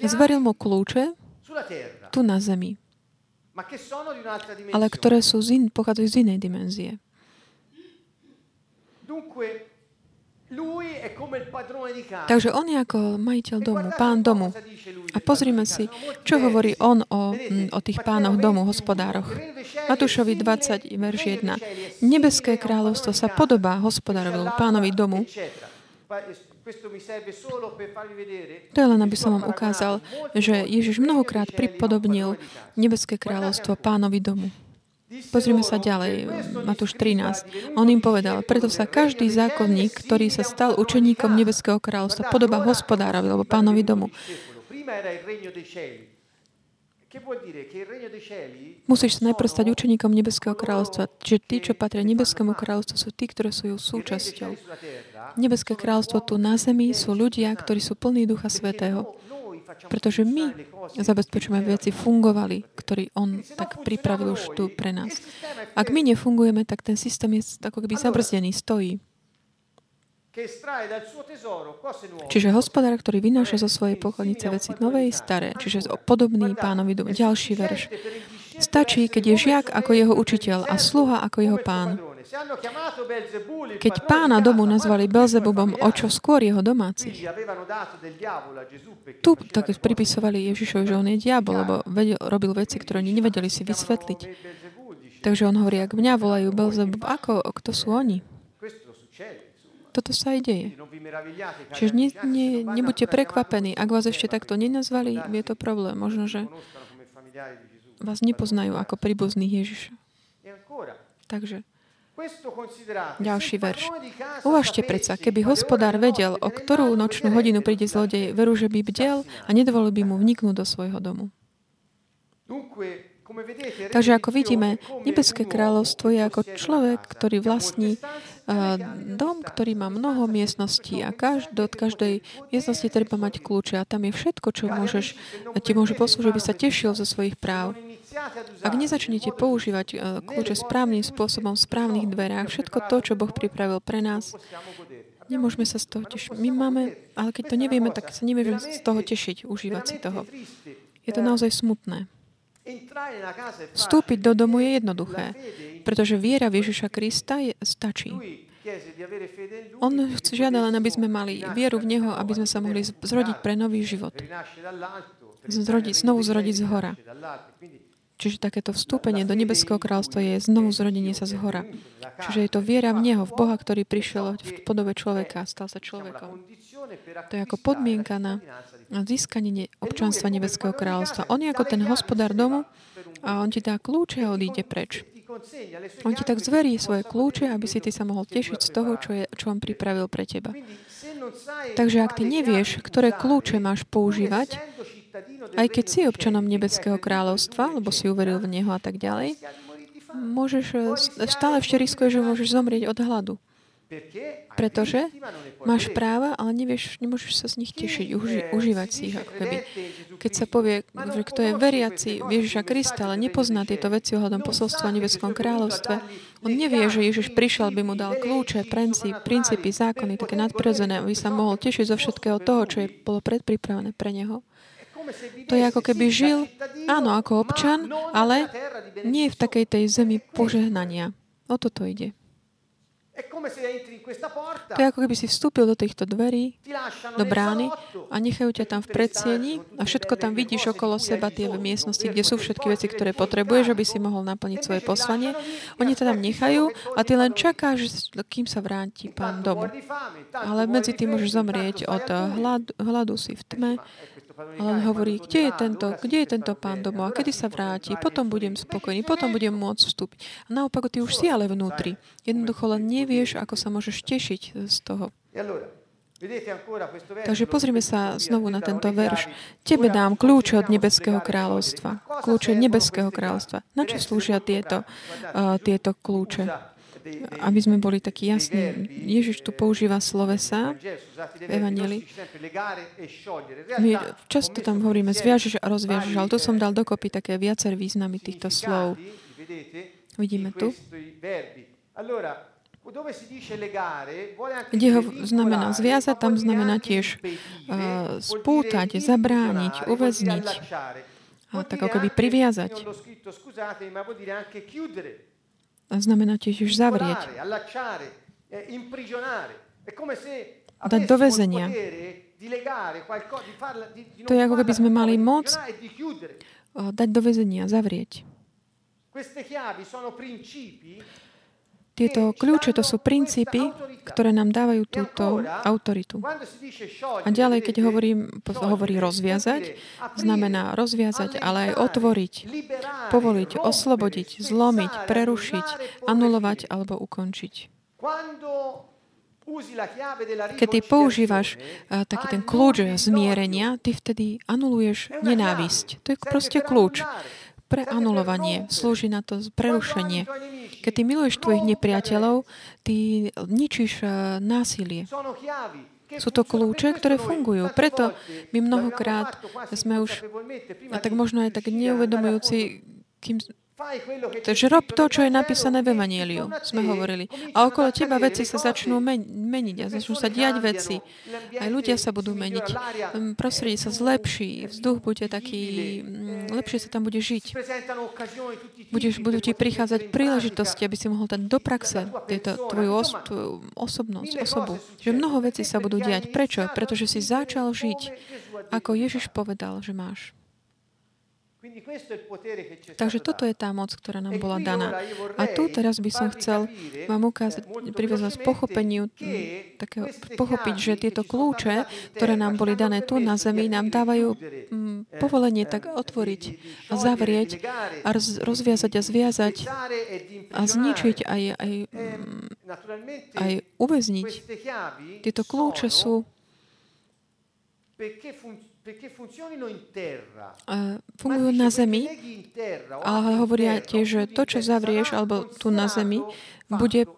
zveril mu kľúče tu na zemi, ale ktoré sú z in, pochádzajú z inej dimenzie. Takže on je ako majiteľ domu, pán domu. A pozrime si, čo hovorí on o, o tých pánoch domu, hospodároch. Matúšovi 20, verš 1. Nebeské kráľovstvo sa podobá hospodárovi, pánovi domu. To je len, aby som vám ukázal, že Ježiš mnohokrát pripodobnil nebeské kráľovstvo pánovi domu. Pozrime sa ďalej, Matúš 13. On im povedal, preto sa každý zákonník, ktorý sa stal učeníkom Nebeského kráľovstva, podoba hospodárovi, alebo pánovi domu. Musíš sa najprv stať učeníkom Nebeského kráľovstva. Čiže tí, čo patria Nebeskému kráľovstvu, sú tí, ktoré sú jeho súčasťou. Nebeské kráľovstvo tu na zemi sú ľudia, ktorí sú plní Ducha Svetého. Pretože my zabezpečujeme, veci fungovali, ktorý On tak pripravil už tu pre nás. Ak my nefungujeme, tak ten systém je ako keby zabrzdený, stojí. Čiže hospodár, ktorý vynáša zo svojej pokladnice veci nové i staré, čiže podobný pánovi dom. Ďalší verš. Stačí, keď je žiak ako jeho učiteľ a sluha ako jeho pán. Keď pána domu nazvali Belzebubom, o čo skôr jeho domácich. Tu tak pripisovali Ježišovi, že on je diabol, lebo vedel, robil veci, ktoré oni nevedeli si vysvetliť. Takže on hovorí, ak mňa volajú Belzebub, ako, kto sú oni? Toto sa aj deje. Čiže ne, ne, nebuďte prekvapení. Ak vás ešte takto nenazvali, je to problém. Možno, že vás nepoznajú ako príbuzných Ježiša. Takže Ďalší verš. Uvažte predsa, keby hospodár vedel, o ktorú nočnú hodinu príde zlodej, veru, že by bdel a nedovolil by mu vniknúť do svojho domu. Takže ako vidíme, Nebeské kráľovstvo je ako človek, ktorý vlastní dom, ktorý má mnoho miestností a každ, do každej miestnosti treba mať kľúče a tam je všetko, čo môžeš, ti môže poslúžiť, aby sa tešil zo svojich práv. Ak nezačnete používať e, kľúče správnym spôsobom, v správnych dverách, všetko to, čo Boh pripravil pre nás, nemôžeme sa z toho tešiť. My máme, ale keď to nevieme, tak sa nevieme z toho tešiť, užívať si toho. Je to naozaj smutné. Vstúpiť do domu je jednoduché, pretože viera v Ježiša Krista je, stačí. On žiada len, aby sme mali vieru v Neho, aby sme sa mohli zrodiť pre nový život. Zrodiť, znovu zrodiť z hora. Čiže takéto vstúpenie do Nebeského kráľstva je znovu zrodenie sa z hora. Čiže je to viera v Neho, v Boha, ktorý prišiel v podobe človeka stal sa človekom. To je ako podmienka na získanie občanstva Nebeského kráľovstva. On je ako ten hospodár domu a on ti dá kľúče a odíde preč. On ti tak zverí svoje kľúče, aby si ty sa mohol tešiť z toho, čo, je, čo on pripravil pre teba. Takže ak ty nevieš, ktoré kľúče máš používať, aj keď si občanom Nebeského kráľovstva, lebo si uveril v Neho a tak ďalej, môžeš, eh, stále ešte riskuješ, že môžeš zomrieť od hladu. Pretože máš práva, ale nevieš, nemôžeš sa z nich tešiť, uži, užívať si ich ako keby. Keď sa povie, že kto je veriaci Ježiša Krista, ale nepozná tieto veci ohľadom posolstva o nebeskom kráľovstve, on nevie, že Ježiš prišiel, by mu dal kľúče, princípy, princípy, zákony, také nadprirodzené, aby sa mohol tešiť zo všetkého toho, čo je bolo predpripravené pre neho. To je ako keby žil, áno, ako občan, ale nie v takej tej zemi požehnania. O toto ide. To je ako keby si vstúpil do týchto dverí, do brány a nechajú ťa tam v predsieni a všetko tam vidíš okolo seba, tie miestnosti, kde sú všetky veci, ktoré potrebuješ, aby si mohol naplniť svoje poslanie. Oni ťa tam nechajú a ty len čakáš, kým sa vráti pán domu. Ale medzi tým môžeš zomrieť od hladu, hladu si v tme, ale on hovorí, kde je tento, kde je tento pán domov a kedy sa vráti, potom budem spokojný, potom budem môcť vstúpiť. A naopak, ty už si ale vnútri. Jednoducho len nevieš, ako sa môžeš tešiť z toho. Takže pozrime sa znovu na tento verš. Tebe dám kľúče od nebeského kráľovstva. Kľúče nebeského kráľovstva. Na čo slúžia tieto, uh, tieto kľúče? Aby sme boli takí jasní. Ježiš tu používa slovesa v Evangeli. My často tam hovoríme zviažeš a rozviažeš, ale tu som dal dokopy také viacer významy týchto slov. Vidíme tu. Kde ho znamená zviazať, tam znamená tiež uh, spútať, zabrániť, uväzniť. A tak ako keby priviazať znamená tiež už zavrieť. Dať do vezenia. To je ako keby sme mali moc dať do vezenia, zavrieť. Tieto kľúče to sú princípy, ktoré nám dávajú túto autoritu. A ďalej, keď hovorí, hovorí rozviazať, znamená rozviazať, ale aj otvoriť, povoliť, oslobodiť, zlomiť, prerušiť, anulovať alebo ukončiť. Keď ty používaš uh, taký ten kľúč zmierenia, ty vtedy anuluješ nenávisť. To je proste kľúč pre anulovanie. Slúži na to prerušenie. Keď ty miluješ tvojich nepriateľov, ty ničíš eh, násilie. Sú to kľúče, ktoré fungujú. Preto my mnohokrát sme už, a tak možno aj tak neuvedomujúci, kým Takže rob to, čo je napísané v Evangeliu, sme hovorili. A okolo teba veci sa začnú meniť a začnú sa diať veci. Aj ľudia sa budú meniť. Mm, prostredie sa zlepší, vzduch bude taký, mm, lepšie sa tam bude žiť. Budeš, budú ti prichádzať príležitosti, aby si mohol dať do praxe tieto, tvoju, os, tvoju osobnosť, osobu. Že mnoho vecí sa budú diať. Prečo? Pretože si začal žiť, ako Ježiš povedal, že máš. Takže toto je tá moc, ktorá nám bola daná. A tu teraz by som chcel vám ukázať, priviesť pochopeniu, takého, pochopiť, že tieto kľúče, ktoré nám boli dané tu na zemi, nám dávajú povolenie tak otvoriť a zavrieť a rozviazať a zviazať a zničiť aj, aj, aj uväzniť. Tieto kľúče sú fungujú na zemi, ale hovoria tiež, že to, čo zavrieš, alebo tu na zemi, bude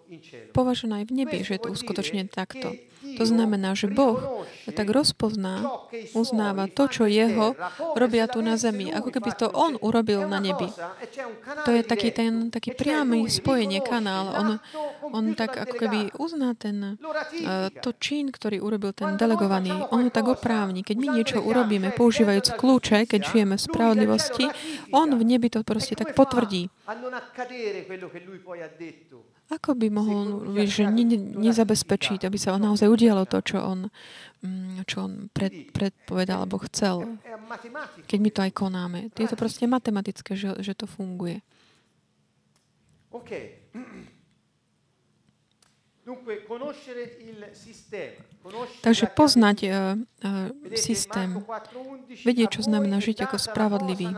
považené aj v nebi, že je to uskutočne takto. To znamená, že Boh tak rozpozná, uznáva to, čo Jeho robia tu na zemi, ako keby to On urobil na nebi. To je taký ten taký priamy spojenie kanál. On, on tak ako keby uzná ten, uh, to čin, ktorý urobil ten delegovaný. On ho tak oprávni. Keď my niečo urobíme, používajúc kľúče, keď žijeme v spravodlivosti, On v nebi to proste tak potvrdí. Ako by mohol že ne, nezabezpečiť, aby sa naozaj udialo to, čo on, mm, čo on pred, predpovedal alebo chcel, keď my to aj konáme. Je to proste matematické, že, že to funguje. OK. Takže poznať uh, uh, systém, vedieť, čo znamená žiť ako spravodlivý.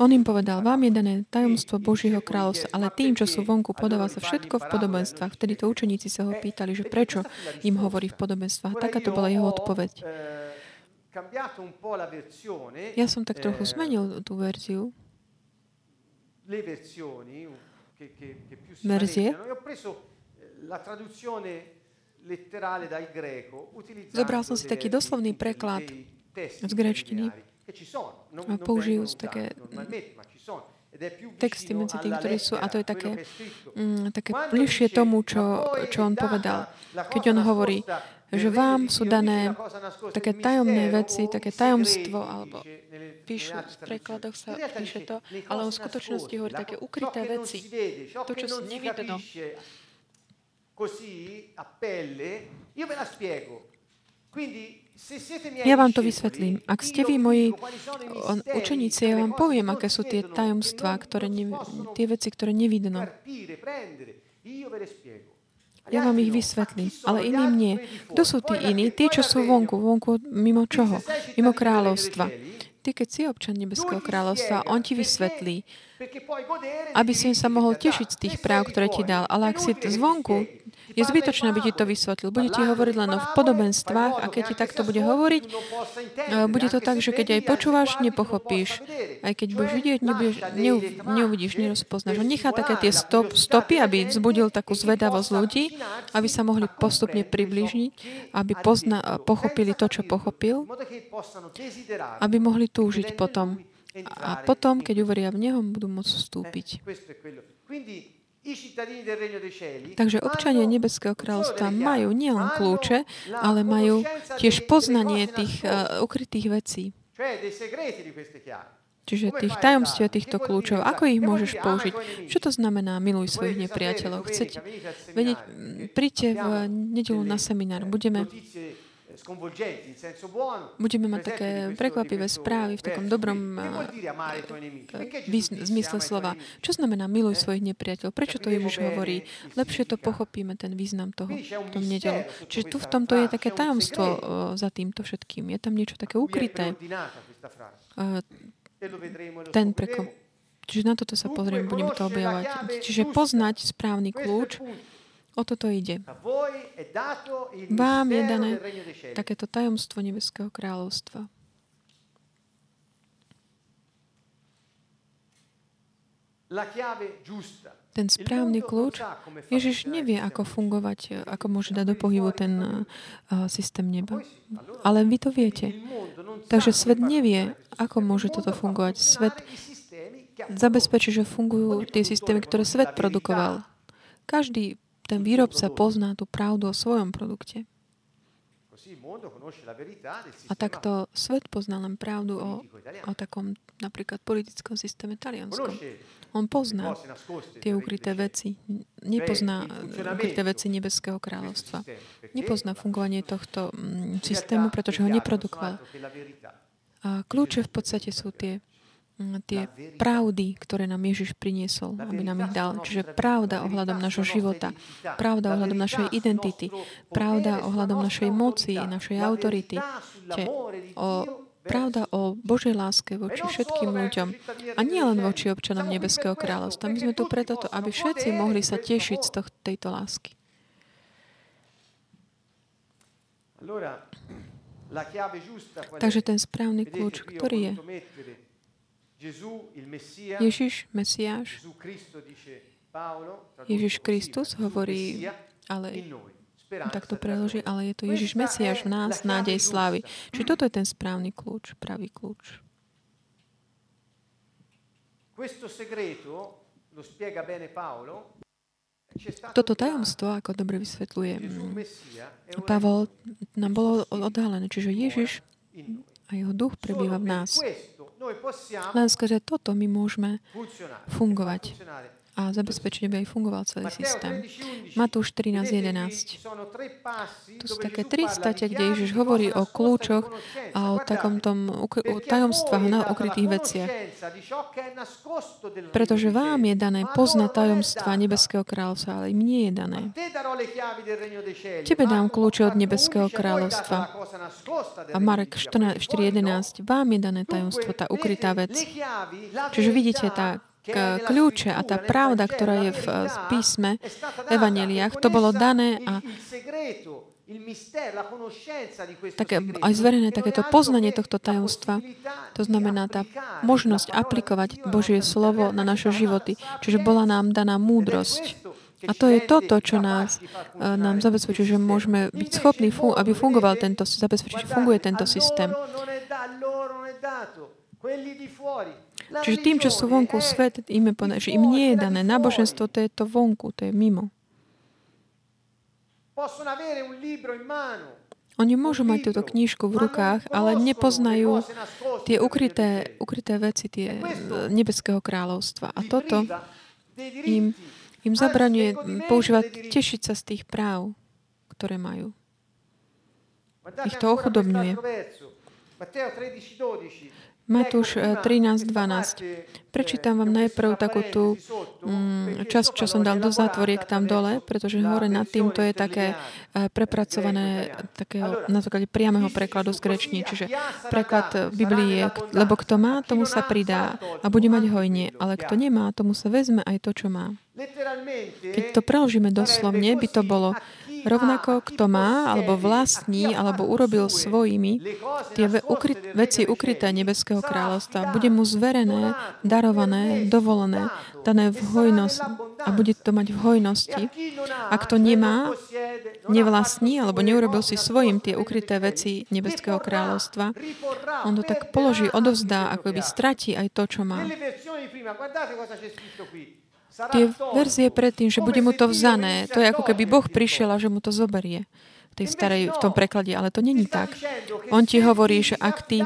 On im povedal, vám je dané tajomstvo Božieho kráľovstva, ale tým, čo sú vonku, podáva sa všetko v podobenstvách. Vtedy to učeníci sa ho pýtali, že prečo im hovorí v podobenstvách. Taká to bola jeho odpoveď. Ja som tak trochu zmenil tú verziu. Verzie. Zobral som si taký doslovný preklad z grečtiny použijú také texty medzi tým, ktorí sú, a to je také, mm, také bližšie tomu, čo, čo on povedal. Keď on hovorí, že vám sú dané také tajomné veci, také tajomstvo, alebo píšu, v prekladoch sa píše to, ale on v skutočnosti hovorí také ukryté veci. To, čo si nevidno. Così a pelle, io ve la spiego. Quindi ja vám to vysvetlím. Ak ste vy moji učeníci, ja vám poviem, aké sú tie tajomstvá, ktoré ne, tie veci, ktoré nevidno. Ja vám ich vysvetlím, ale iným nie. Kto sú tí iní? Tí, čo sú vonku. Vonku mimo čoho? Mimo kráľovstva. Ty, keď si občan Nebeského kráľovstva, on ti vysvetlí, aby si sa mohol tešiť z tých práv, ktoré ti dal. Ale ak si zvonku, je zbytočné, aby ti to vysvetlil. Bude ti hovoriť len v podobenstvách a keď ti takto bude hovoriť, e, bude to tak, že keď aj počúvaš, nepochopíš. Aj keď budeš vidieť, nebudeš, neuv, neuvidíš, nerozpoznáš. On nechá také tie stop, stopy, aby vzbudil takú zvedavosť ľudí, aby sa mohli postupne približniť, aby pozna, pochopili to, čo pochopil, aby mohli túžiť potom. A potom, keď uveria v Neho, budú môcť vstúpiť. Takže občania Nebeského kráľovstva majú nielen kľúče, ale majú tiež poznanie tých uh, ukrytých vecí. Čiže tých tajomstiev týchto kľúčov, ako ich môžeš použiť? Čo to znamená miluj svojich nepriateľov? Chcete vedieť, príďte v nedelu na seminár. Budeme Budeme mať také prekvapivé správy v takom dobrom zmysle slova. Čo znamená miluj svojich nepriateľov? Prečo to Ježiš hovorí? Lepšie to pochopíme, ten význam toho v tom nedelu. Čiže tu v tomto je také tajomstvo za týmto všetkým. Je tam niečo také ukryté. Ten preko... Čiže na toto sa pozrieme, budeme to objavovať. Čiže poznať správny kľúč, O toto ide. Vám je dané takéto tajomstvo Nebeského kráľovstva. Ten správny kľúč, Ježiš nevie, ako fungovať, ako môže dať do pohybu ten uh, systém neba. Ale vy to viete. Takže svet nevie, ako môže toto fungovať. Svet zabezpečí, že fungujú tie systémy, ktoré svet produkoval. Každý ten výrobca pozná tú pravdu o svojom produkte. A takto svet pozná len pravdu o, o takom napríklad politickom systéme talianskom. On pozná tie ukryté veci. Nepozná ukryté veci Nebeského kráľovstva. Nepozná fungovanie tohto mm, systému, pretože ho neprodukoval. A kľúče v podstate sú tie tie pravdy, ktoré nám Ježiš priniesol, aby nám ich dal. Čiže pravda ohľadom našho života, pravda ohľadom našej identity, pravda ohľadom našej moci, našej autority, o, pravda o Božej láske voči všetkým ľuďom a nie len voči občanom Nebeského kráľovstva. My sme tu preto, aby všetci mohli sa tešiť z tohto, tejto lásky. Takže ten správny kľúč, ktorý je? Ježiš, Mesiáš, Ježiš Kristus hovorí, ale tak to preloží, ale je to Ježiš Mesiáš v nás, nádej slávy. Čiže toto je ten správny kľúč, pravý kľúč. Toto tajomstvo, ako dobre vysvetľuje mm, Pavol, nám bolo odhalené. Čiže Ježiš a jeho duch prebýva v nás. Len skrze toto my môžeme fungovať a zabezpečiť, aby aj fungoval celý systém. Matúš 13.11. Tu sú také tri state, kde Ježiš hovorí o kľúčoch a o takom tom o tajomstvách na ukrytých veciach. Pretože vám je dané poznať tajomstva Nebeského kráľovstva, ale im nie je dané. Tebe dám kľúče od Nebeského kráľovstva. A Marek 4.11. Vám je dané tajomstvo, tá ukrytá vec. Čiže vidíte, tá kľúče a tá pravda, ktorá je v písme, v evaneliách, to bolo dané a také, aj zverené takéto poznanie tohto tajomstva, to znamená tá možnosť aplikovať Božie slovo na naše životy. Čiže bola nám daná múdrosť. A to je toto, čo nás, nám zabezpečuje, že môžeme byť schopní, aby fungoval tento, zabezpečiť, že funguje tento systém. Čiže tým, čo sú vonku svet, im je že im nie je dané. Náboženstvo to je to vonku, to je mimo. Oni môžu mať túto knižku v rukách, ale nepoznajú tie ukryté, ukryté veci tie nebeského kráľovstva. A toto im, im zabraňuje používať, tešiť sa z tých práv, ktoré majú. Ich to ochudobňuje. Matúš 13.12. Eh, Prečítam vám najprv takú tú mm, časť, čo som dal do zátvoriek tam dole, pretože hore nad tým to je také eh, prepracované takého, na základe priameho prekladu z greční. Čiže preklad Biblie je, lebo kto má, tomu sa pridá a bude mať hojne, ale kto nemá, tomu sa vezme aj to, čo má. Keď to preložíme doslovne, by to bolo Rovnako, kto má, alebo vlastní, alebo urobil svojimi tie ukry, veci ukryté Nebeského kráľovstva, bude mu zverené, darované, dovolené, dané v hojnosti a bude to mať v hojnosti. A kto nemá, nevlastní, alebo neurobil si svojim tie ukryté veci Nebeského kráľovstva, on to tak položí, odovzdá, ako by stratí aj to, čo má tie verzie predtým, že bude mu to vzané. To je ako keby Boh prišiel a že mu to zoberie tej starej, v tom preklade, ale to není tak. On ti hovorí, že ak ty,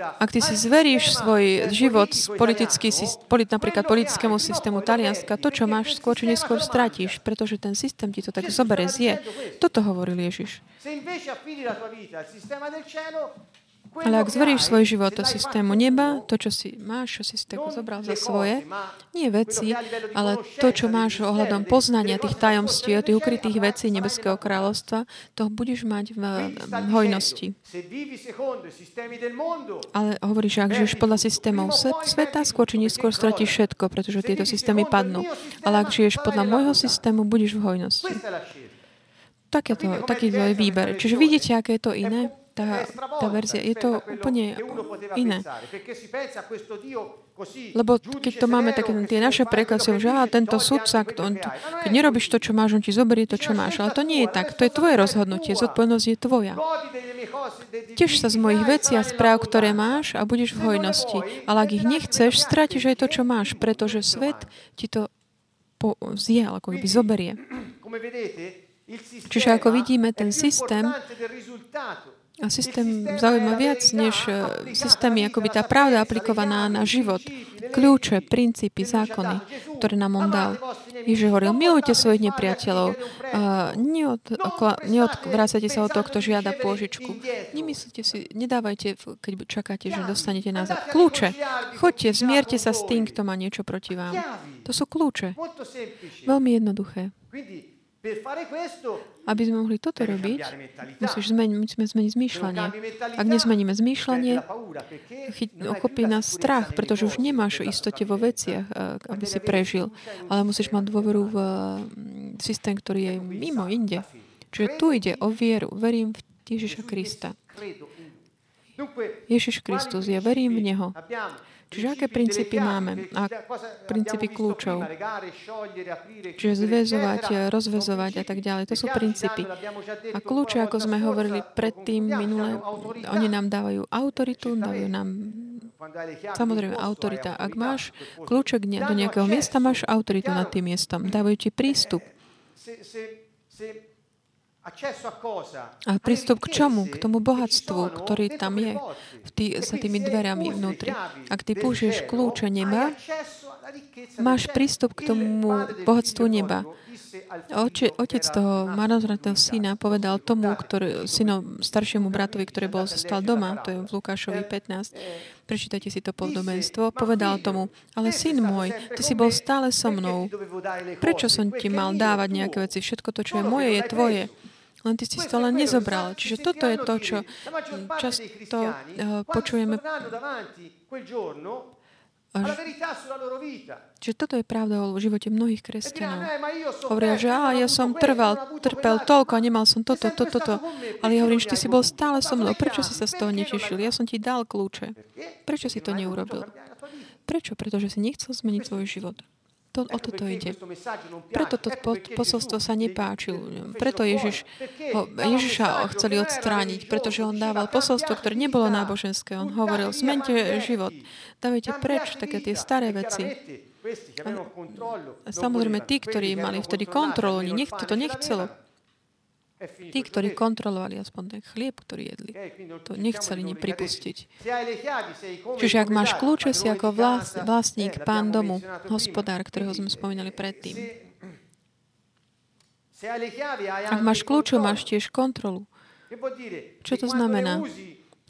ak ty si zveríš svoj život politický, polit, napríklad politickému systému Talianska, to, čo máš, skôr či neskôr stratíš, pretože ten systém ti to tak zobere, zje. Toto hovoril Ježiš. Ale ak zveríš svoj život do systému neba, to, čo si máš, čo si si tak zobral za svoje, nie veci, ale to, čo máš ohľadom poznania tých tajomství a tých ukrytých vecí Nebeského kráľovstva, to budeš mať v hojnosti. Ale hovoríš, ak žiješ podľa systémov sveta, skôr či neskôr stratíš všetko, pretože tieto systémy padnú. Ale ak žiješ podľa môjho systému, budeš v hojnosti. Takéto, taký je výber. Čiže vidíte, aké je to iné? Tá, tá verzia. Je to úplne iné. Lebo keď to máme také tie naše preklady, že á, tento sudca, on, keď nerobíš to, čo máš, on ti zoberie to, čo máš. Ale to nie je tak. To je tvoje rozhodnutie. Zodpovednosť je tvoja. Tiež sa z mojich vecí a správ, ktoré máš a budeš v hojnosti. Ale ak ich nechceš, stratíš aj to, čo máš, pretože svet ti to po, zje, ako by zoberie. Čiže ako vidíme, ten systém a systém zaujíma viac než e, systémy, akoby tá pravda aplikovaná na život. Kľúče, princípy, zákony, ktoré nám on dal. Ježiš hovoril, milujte svojich nepriateľov, neod, neodvrácajte sa od toho, kto žiada pôžičku. Nemyslite si, nedávajte, keď čakáte, že dostanete nazad. Kľúče. Choďte, zmierte sa s tým, kto má niečo proti vám. To sú kľúče. Veľmi jednoduché. Aby sme mohli toto robiť, musíš zmeniť, musíme zmeniť zmýšľanie. Ak nezmeníme zmýšľanie, ochopí nás strach, pretože už nemáš istote vo veciach, eh, aby si prežil. Ale musíš mať dôveru v mm, systém, ktorý je mimo, inde. Čiže tu ide o vieru. Verím v Ježiša Krista. Ježiš Kristus, ja verím v Neho. Čiže aké princípy máme? A princípy kľúčov. Čiže zväzovať, rozvezovať a tak ďalej. To sú princípy. A kľúče, ako sme hovorili predtým minule, oni nám dávajú autoritu, dávajú nám Samozrejme, autorita. Ak máš kľúček do nejakého miesta, máš autoritu nad tým miestom. Dávajú ti prístup. A prístup k čomu? K tomu bohatstvu, ktorý tam je tý, za tými dverami vnútri. Ak ty použiješ kľúče neba, máš prístup k tomu bohatstvu neba. Oče, otec toho marnotratného syna povedal tomu, ktorý, syno, staršiemu bratovi, ktorý bol zostal doma, to je v Lukášovi 15, prečítajte si to podobenstvo, povedal tomu, ale syn môj, ty si bol stále so mnou. Prečo som ti mal dávať nejaké veci? Všetko to, čo je moje, je tvoje. Len ty si to len nezobral. Čiže toto je to, čo často uh, počujeme. Čiže toto je pravda o živote mnohých kresťanov. Hovoria, že á, ja som trval, trpel toľko a nemal som toto, toto, toto. Ale ja hovorím, že ty si bol stále so mnou. Prečo si sa z toho netešil? Ja som ti dal kľúče. Prečo si to neurobil? Prečo? Pretože si nechcel zmeniť svoj život. To, o toto ide. Preto to posolstvo sa nepáčil. Preto Ježiš, ho, Ježiša chceli odstrániť, pretože on dával posolstvo, ktoré nebolo náboženské. On hovoril, zmente život, dávajte preč také tie staré veci. A samozrejme, tí, ktorí mali vtedy kontrolu, nech, to nechcelo. Tí, ktorí kontrolovali aspoň ten chlieb, ktorý jedli, to nechceli ni pripustiť. Čiže ak máš kľúče, si ako vlastník, pán domu, hospodár, ktorého sme spomínali predtým. Ak máš kľúče, máš tiež kontrolu. Čo to znamená?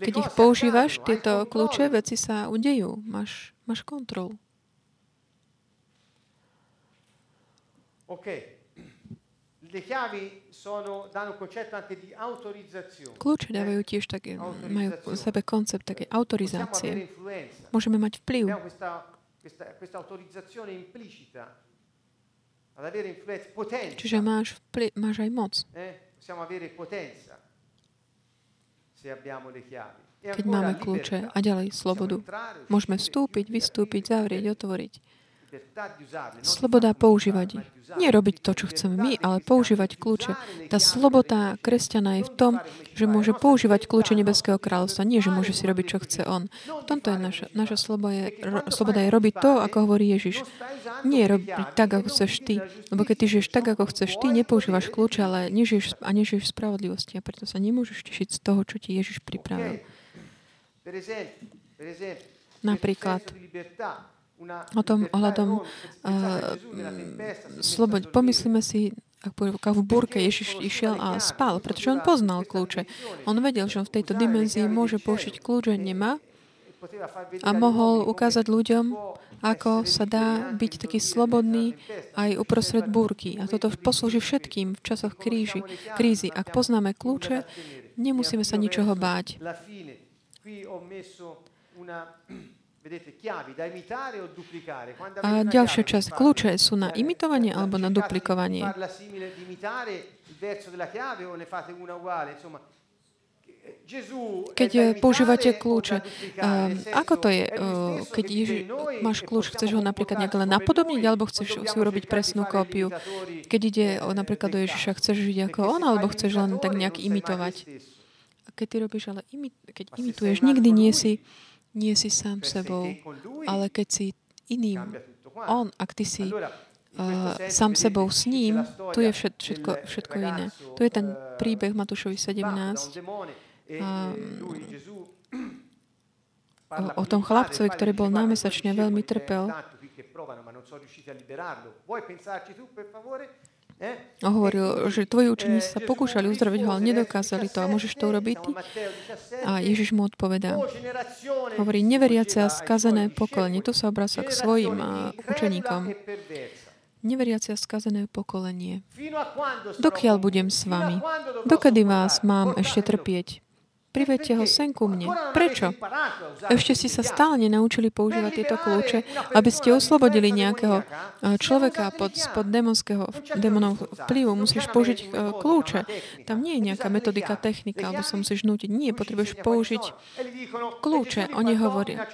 Keď ich používaš, tieto kľúče, veci sa udejú. Máš, máš kontrolu. Okay. Kľúče dávajú tiež také, majú v sebe koncept také autorizácie. Môžeme mať vplyv. Čiže máš, vplyv, máš aj moc. Eh? E Keď máme kľúče a ďalej slobodu, môžeme vstúpiť, vystúpiť, zavrieť, otvoriť. Sloboda používať. Nie robiť to, čo chceme my, ale používať kľúče. Tá sloboda kresťana je v tom, že môže používať kľúče Nebeského kráľovstva. Nie, že môže si robiť, čo chce on. V tomto je naša, naša sloboda, je, ro, sloboda je robiť to, ako hovorí Ježiš. Nie robiť tak, ako chceš ty. Lebo keď ty žiješ tak, ako chceš ty, nepoužívaš kľúče, ale nežiješ, a nežiješ v spravodlivosti. A preto sa nemôžeš tešiť z toho, čo ti Ježiš pripravil. Napríklad, o tom ohľadom uh, sloboď. Pomyslíme si, ako v búrke Ježiš išiel a spal, pretože on poznal kľúče. On vedel, že on v tejto dimenzii môže použiť kľúče nemá a mohol ukázať ľuďom, ako sa dá byť taký slobodný aj uprostred búrky. A toto poslúži všetkým v časoch kríži, krízy. Ak poznáme kľúče, nemusíme sa ničoho báť. A ďalšia časť. Kľúče sú na imitovanie alebo na duplikovanie. Keď používate kľúče, ako to je, keď Ježi, máš kľúč, chceš ho napríklad nejak len napodobniť, alebo chceš si urobiť presnú kópiu? Keď ide o, napríklad do Ježiša, chceš žiť ako on, alebo chceš len tak nejak imitovať? A keď ty robíš, ale imi, keď imituješ, nikdy nie si nie si sám sebou, ale keď si iným, on, ak ty si sám sebou s ním, tu je všet, všetko, všetko iné. Tu je ten príbeh Matúšovi 17 a, o, o tom chlapcovi, ktorý bol námesačne veľmi trpel. A hovoril, že tvoji učeníci sa pokúšali uzdraviť ho, ale nedokázali to. A môžeš to urobiť? A Ježiš mu odpovedá. Hovorí, neveriace a skazené pokolenie. Tu sa obracia k svojim učeníkom. Neveriace a skazené pokolenie. Dokiaľ budem s vami? Dokedy vás mám ešte trpieť? Privedte ho sen ku mne. Prečo? Ešte si sa stále nenaučili používať tieto kľúče, aby ste oslobodili nejakého človeka pod, spod demonského, demonov vplyvu. Musíš použiť e, kľúče. Tam nie je nejaká metodika, technika, alebo sa musíš nutiť. Nie, potrebuješ použiť kľúče. Oni hovoria.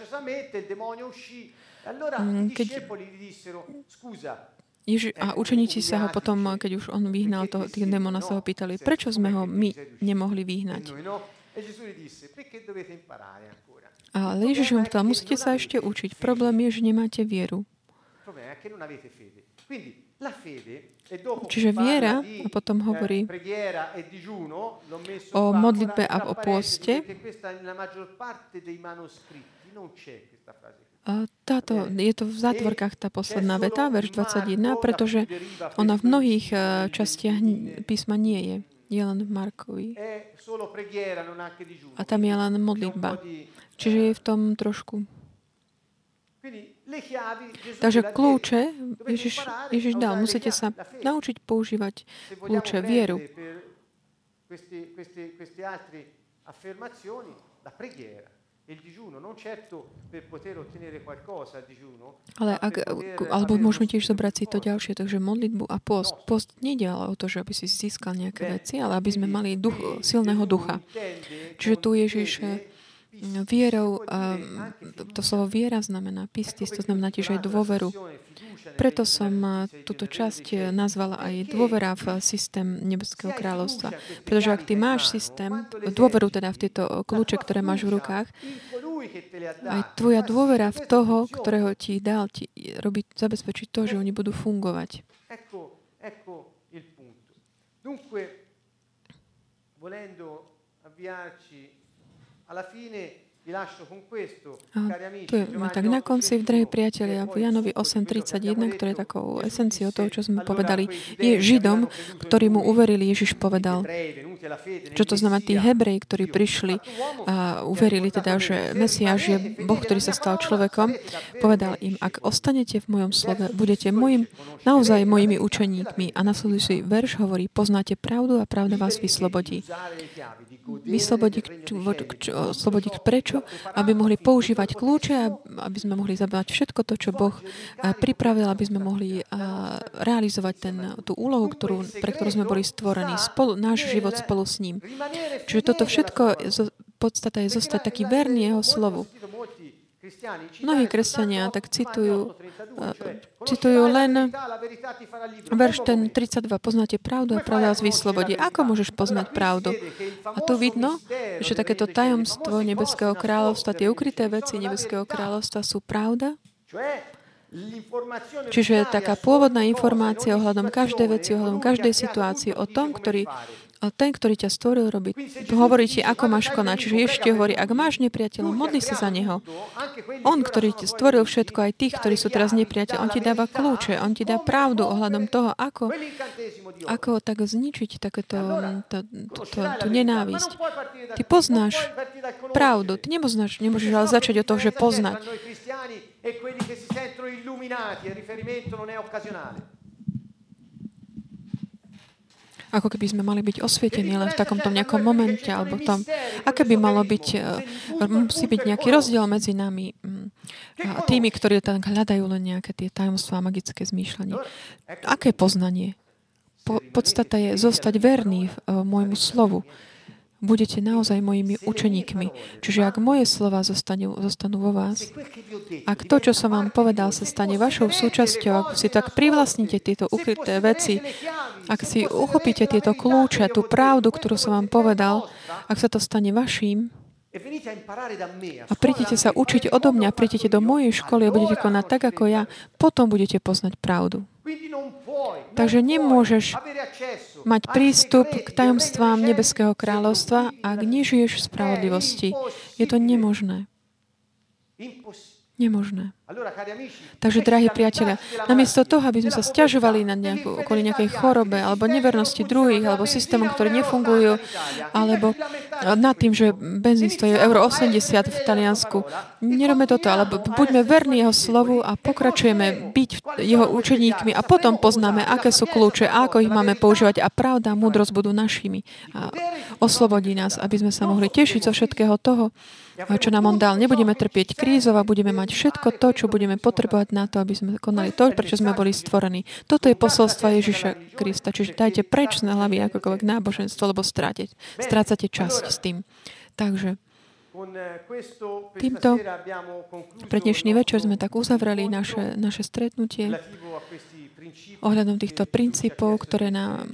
Mm, keď Ježi, a učeníci sa ho potom, keď už on vyhnal toho, tých demona, sa ho pýtali, prečo sme ho my nemohli vyhnať? E Ale Ježiš mu povedal, musíte sa ešte učiť. Problém je, že nemáte vieru. Čiže viera, a potom hovorí o modlitbe a o pôste, táto, je to v zátvorkách tá posledná veta, verš 21, pretože ona v mnohých eh, častiach písma nie je. Je len v Markovi. A tam je len modlitba. Čiže je v tom trošku. Takže kľúče Ježiš, Ježiš dal. Musíte sa naučiť používať kľúče vieru. la preghiera. Ale ak, alebo môžeme tiež zobrať si to ďalšie, takže modlitbu a post. Post nejde ale o to, že aby si získal nejaké veci, ale aby sme mali duch, silného ducha. Čiže tu Ježiš vierou, to slovo viera znamená pistis, to znamená tiež aj dôveru. Preto som túto časť nazvala aj dôvera v systém Nebeského kráľovstva. Pretože ak ty máš systém, dôveru teda v tieto kľúče, ktoré máš v rukách, aj tvoja dôvera v toho, ktorého ti dal, ti robí, zabezpečiť to, že oni budú fungovať. Dunque, volendo avviarci alla fine a tak na konci, drahí priatelia, v Janovi 8.31, ktoré je takou esenciou toho, čo sme povedali, je Židom, ktorí mu uverili, Ježiš povedal. Čo to znamená, tí Hebreji, ktorí prišli a uverili teda, že Mesiáš je Boh, ktorý sa stal človekom, povedal im, ak ostanete v mojom slove, budete môjim, naozaj mojimi učeníkmi. A nasledujúci verš hovorí, poznáte pravdu a pravda vás vyslobodí. Vyslobodí, slobodí prečo? Aby mohli používať kľúče, aby sme mohli zabávať všetko to, čo Boh pripravil, aby sme mohli realizovať ten, tú úlohu, ktorú, pre ktorú sme boli stvorení. Spolu, náš život spolu s ním. Čiže toto všetko, podstata je zostať taký verný jeho slovu. Mnohí kresťania tak citujú, eh, citujú len verš ten 32. Poznáte pravdu a pravda vás vyslobodí. Ako môžeš poznať pravdu? A tu vidno, že takéto tajomstvo Nebeského kráľovstva, tie ukryté veci Nebeského kráľovstva sú pravda, Čiže taká pôvodná informácia ohľadom každej veci, ohľadom každej situácie, o tom, ktorý ten, ktorý ťa stvoril, robí. Hovorí ti, ako máš konať. Čiže ešte hovorí, ak máš nepriateľa, modli sa za neho. On, ktorý ti stvoril všetko, aj tých, ktorí sú teraz nepriateľ, on ti dáva kľúče, on ti dá pravdu ohľadom toho, ako, ako tak zničiť takéto, to, to, to, tú nenávisť. Ty poznáš pravdu. Ty nemôžeš, nemôžeš ale začať od toho, že poznať. Ako keby sme mali byť osvietení len v takomto nejakom momente, alebo tom, aké by malo byť, e, musí byť nejaký rozdiel medzi nami mm, a tými, ktorí tam hľadajú len nejaké tie tajomstvá a magické zmýšľanie. Aké poznanie? Po, podstata je zostať verný v, uh, môjmu slovu budete naozaj mojimi učeníkmi. Čiže ak moje slova zostanú, zostanú vo vás, ak to, čo som vám povedal, sa stane vašou súčasťou, ak si tak privlastnite tieto ukryté veci, ak si uchopíte tieto kľúče, tú pravdu, ktorú som vám povedal, ak sa to stane vaším, a prídete sa učiť odo mňa, prídete do mojej školy a budete konať tak, ako ja, potom budete poznať pravdu. Takže nemôžeš mať prístup k tajomstvám Nebeského kráľovstva, ak nežiješ v spravodlivosti. Je to nemožné. Nemožné. Takže, drahí priatelia, namiesto toho, aby sme sa stiažovali na nejakú, kvôli nejakej chorobe, alebo nevernosti druhých, alebo systémom, ktoré nefungujú, alebo nad tým, že benzín stojí euro 80 v Taliansku, nerobme toto, alebo buďme verní jeho slovu a pokračujeme byť jeho učeníkmi a potom poznáme, aké sú kľúče, ako ich máme používať a pravda a múdrosť budú našimi. A oslobodí nás, aby sme sa mohli tešiť zo všetkého toho, čo nám on dal. Nebudeme trpieť krízov a budeme mať všetko to, čo budeme potrebovať na to, aby sme konali to, prečo sme boli stvorení. Toto je posolstvo Ježiša Krista. Čiže dajte preč na hlavy akokoľvek náboženstvo, lebo stráteť, strácate časť s tým. Takže týmto pre dnešný večer sme tak uzavreli naše, naše stretnutie ohľadom týchto princípov, ktoré nám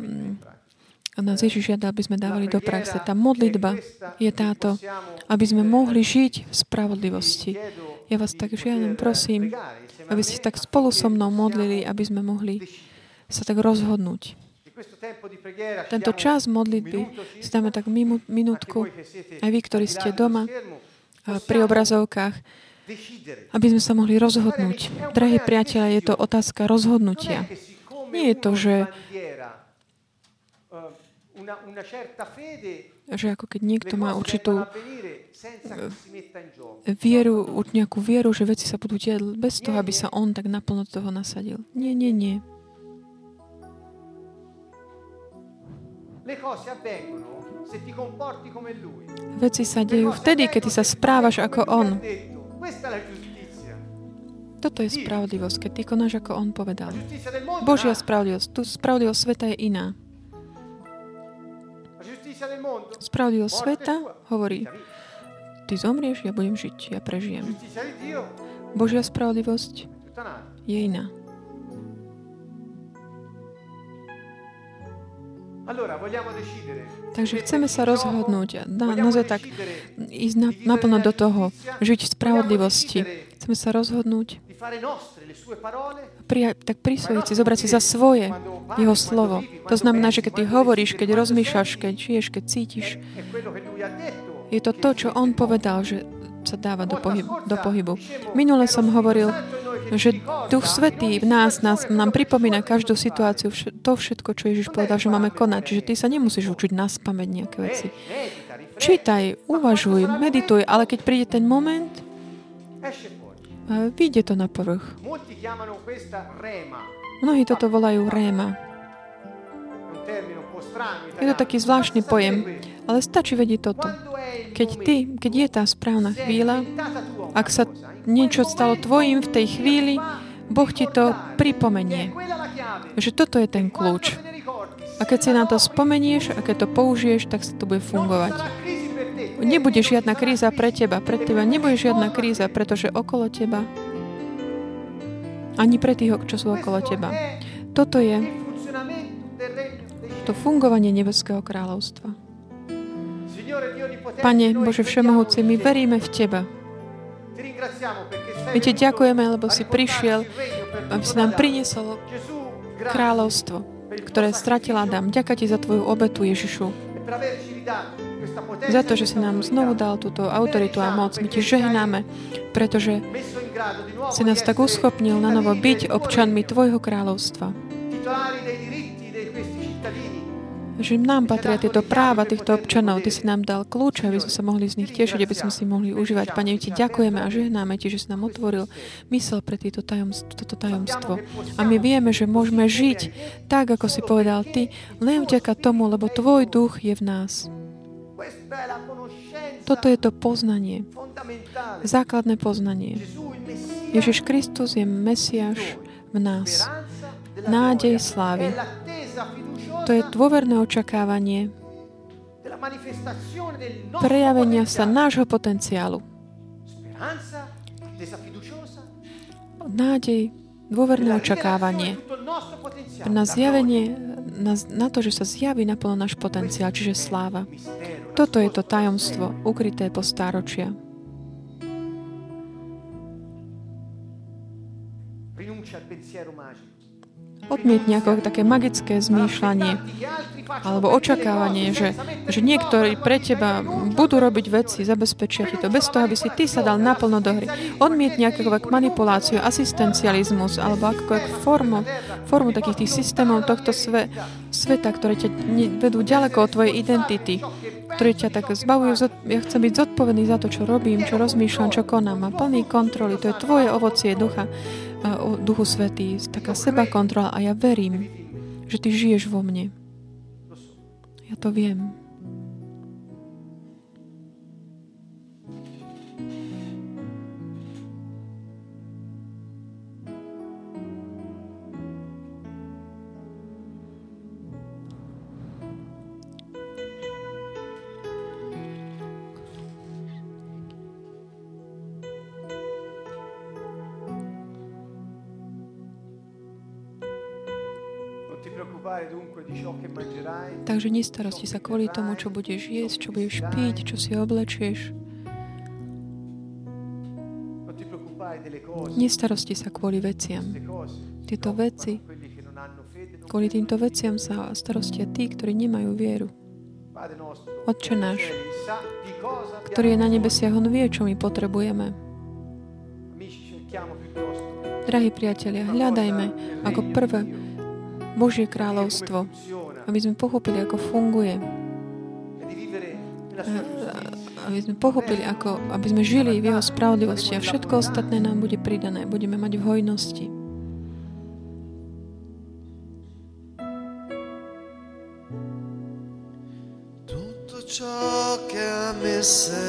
a nás Ježiš žiada, aby sme dávali do praxe. Tá modlitba je táto, aby sme mohli žiť v spravodlivosti. Ja vás tak žiadam, prosím, aby ste tak spolu so mnou modlili, aby sme mohli sa tak rozhodnúť. Tento čas modlitby si dáme tak minútku, aj vy, ktorí ste doma, pri obrazovkách, aby sme sa mohli rozhodnúť. Drahí priatelia, je to otázka rozhodnutia. Nie je to, že že ako keď niekto má určitú vieru, nejakú vieru, že veci sa budú diať bez toho, aby sa on tak naplno toho nasadil. Nie, nie, nie. Veci sa dejú vtedy, keď ty sa správaš ako on. Toto je spravodlivosť, keď ty konáš, ako on povedal. Božia spravodlivosť. Tu spravodlivosť sveta je iná. Spravodlivosť sveta hovorí, ty zomrieš, ja budem žiť, ja prežijem. Božia spravodlivosť je iná. Takže chceme sa rozhodnúť, na, naozaj tak ísť na, naplno do toho, žiť v spravodlivosti. Chceme sa rozhodnúť. Prija, tak prisvojiť si, zobrať si za svoje jeho slovo. To znamená, že keď ty hovoríš, keď rozmýšľaš, keď žiješ, keď cítiš, je to to, čo on povedal, že sa dáva do, pohyb, do pohybu. Minule som hovoril, že Duch Svetý v nás, nás nám pripomína každú situáciu, to všetko, čo Ježiš povedal, že máme konať. Čiže ty sa nemusíš učiť na spameť nejaké veci. Čítaj, uvažuj, medituj, ale keď príde ten moment, Vyjde to na povrch. Mnohí toto volajú réma. Je to taký zvláštny pojem, ale stačí vedieť toto. Keď ty, keď je tá správna chvíľa, ak sa niečo stalo tvojim v tej chvíli, Boh ti to pripomenie. Že toto je ten kľúč. A keď si na to spomenieš a keď to použiješ, tak sa to bude fungovať. Nebude žiadna kríza pre teba, pre teba nebude žiadna kríza, pretože okolo teba ani pre tých, čo sú okolo teba. Toto je to fungovanie Nebeského kráľovstva. Pane Bože Všemohúci, my veríme v Teba. My Ti ďakujeme, lebo si prišiel, aby si nám priniesol kráľovstvo, ktoré stratil Adam. Ďakujem Ti za Tvoju obetu, Ježišu. Za to, že si nám znovu dal túto autoritu a moc. My ti žehnáme, pretože si nás tak uschopnil na novo byť občanmi Tvojho kráľovstva že nám patria tieto práva týchto občanov. Ty si nám dal kľúče, aby sme sa mohli z nich tešiť, aby sme si mohli užívať. Pane, ti ďakujeme a žehnáme ti, že si nám otvoril mysel pre tieto tajomstvo, toto tajomstvo. A my vieme, že môžeme žiť tak, ako si povedal ty, len vďaka tomu, lebo tvoj duch je v nás. Toto je to poznanie. Základné poznanie. Ježiš Kristus je Mesiáš v nás. Nádej slávy. To je dôverné očakávanie prejavenia sa nášho potenciálu. Nádej, dôverné očakávanie. Na zjavenie, na, na to, že sa zjaví naplno náš potenciál, čiže sláva. Toto je to tajomstvo, ukryté po stáročia. Odmietni ako také magické zmýšľanie alebo očakávanie, že, že niektorí pre teba budú robiť veci, zabezpečia ti to, bez toho, aby si ty sa dal naplno do hry. Odmietni akokoľvek manipuláciu, asistencializmus alebo akokoľvek formu, formu takých tých systémov tohto sve, sveta, ktoré ťa vedú ďaleko od tvojej identity, ktoré ťa tak zbavujú. Ja chcem byť zodpovedný za to, čo robím, čo rozmýšľam, čo konám. A plný kontroly. To je tvoje ovocie ducha, duchu svetý, taká seba kontrola. A ja verím, že ty žiješ vo mne. Ja to viem. Takže nestarosti sa kvôli tomu, čo budeš jesť, čo budeš piť, čo si oblečieš. Nestarosti sa kvôli veciam. Tieto veci, kvôli týmto veciam sa starostia tí, ktorí nemajú vieru. Otče náš, ktorý je na nebesiach, on vie, čo my potrebujeme. Drahí priatelia, hľadajme ako prvé Božie kráľovstvo, aby sme pochopili, ako funguje. Aby sme pochopili, ako, aby sme žili v Jeho spravodlivosti a všetko ostatné nám bude pridané. Budeme mať v hojnosti.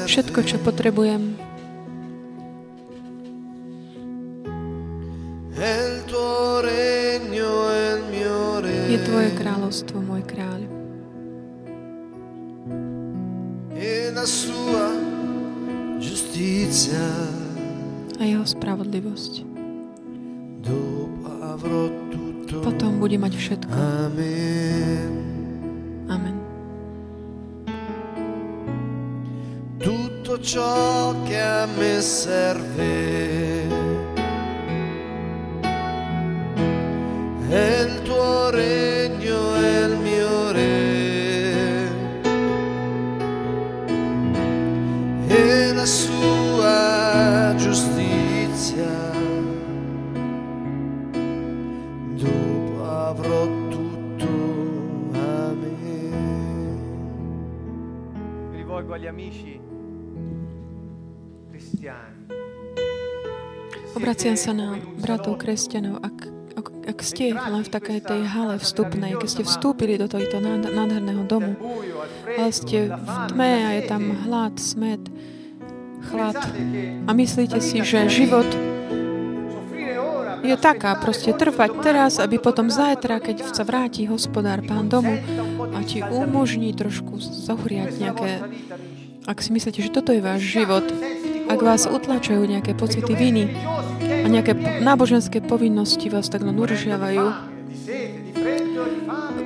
Všetko, čo potrebujem, kráľovstvo, môj kráľ. A jeho spravodlivosť. Potom bude mať všetko. Amen. Tutto ciò che a me serve Obraciam sa na bratov kresťanov. Ak, ak, ak ste len v takej tej hale vstupnej, keď ste vstúpili do tohto nádherného domu, ale ste v tme a je tam hlad, smet, chlad a myslíte si, že život je taká, proste trvať teraz, aby potom zajtra, keď sa vráti hospodár, pán domu a ti umožní trošku zohriať nejaké ak si myslíte, že toto je váš život, ak vás utlačajú nejaké pocity viny a nejaké náboženské povinnosti vás tak len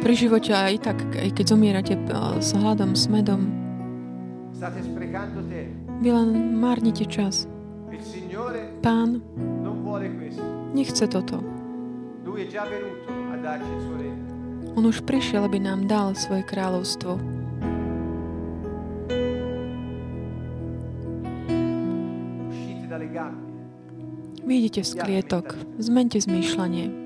pri živote aj tak, aj keď zomierate s hladom, s medom, vy len márnite čas. Pán nechce toto. On už prišiel, aby nám dal svoje kráľovstvo. Vidíte z klietok. Zmente zmýšľanie.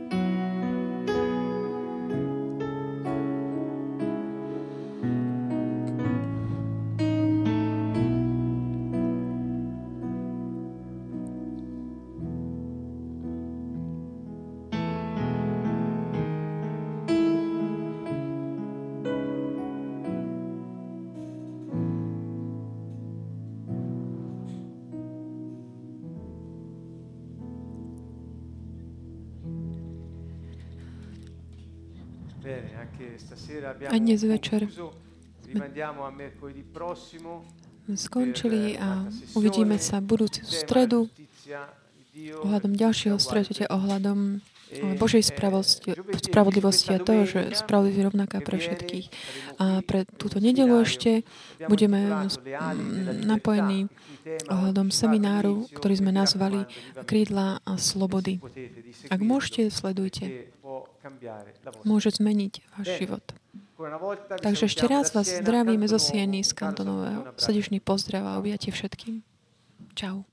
A dnes večer sme skončili a uvidíme sa budúci stredu ohľadom ďalšieho stretnutia, ohľadom Božej spravodlivosti a to, že spravodlivosť je rovnaká pre všetkých. A pre túto nedelu ešte budeme napojení ohľadom semináru, ktorý sme nazvali Krídla a slobody. Ak môžete, sledujte. môže zmeniť váš život. Takže ešte raz vás zdravíme zo Sieny z Kantonového. Srdečný pozdrav a objatie všetkým. Čau.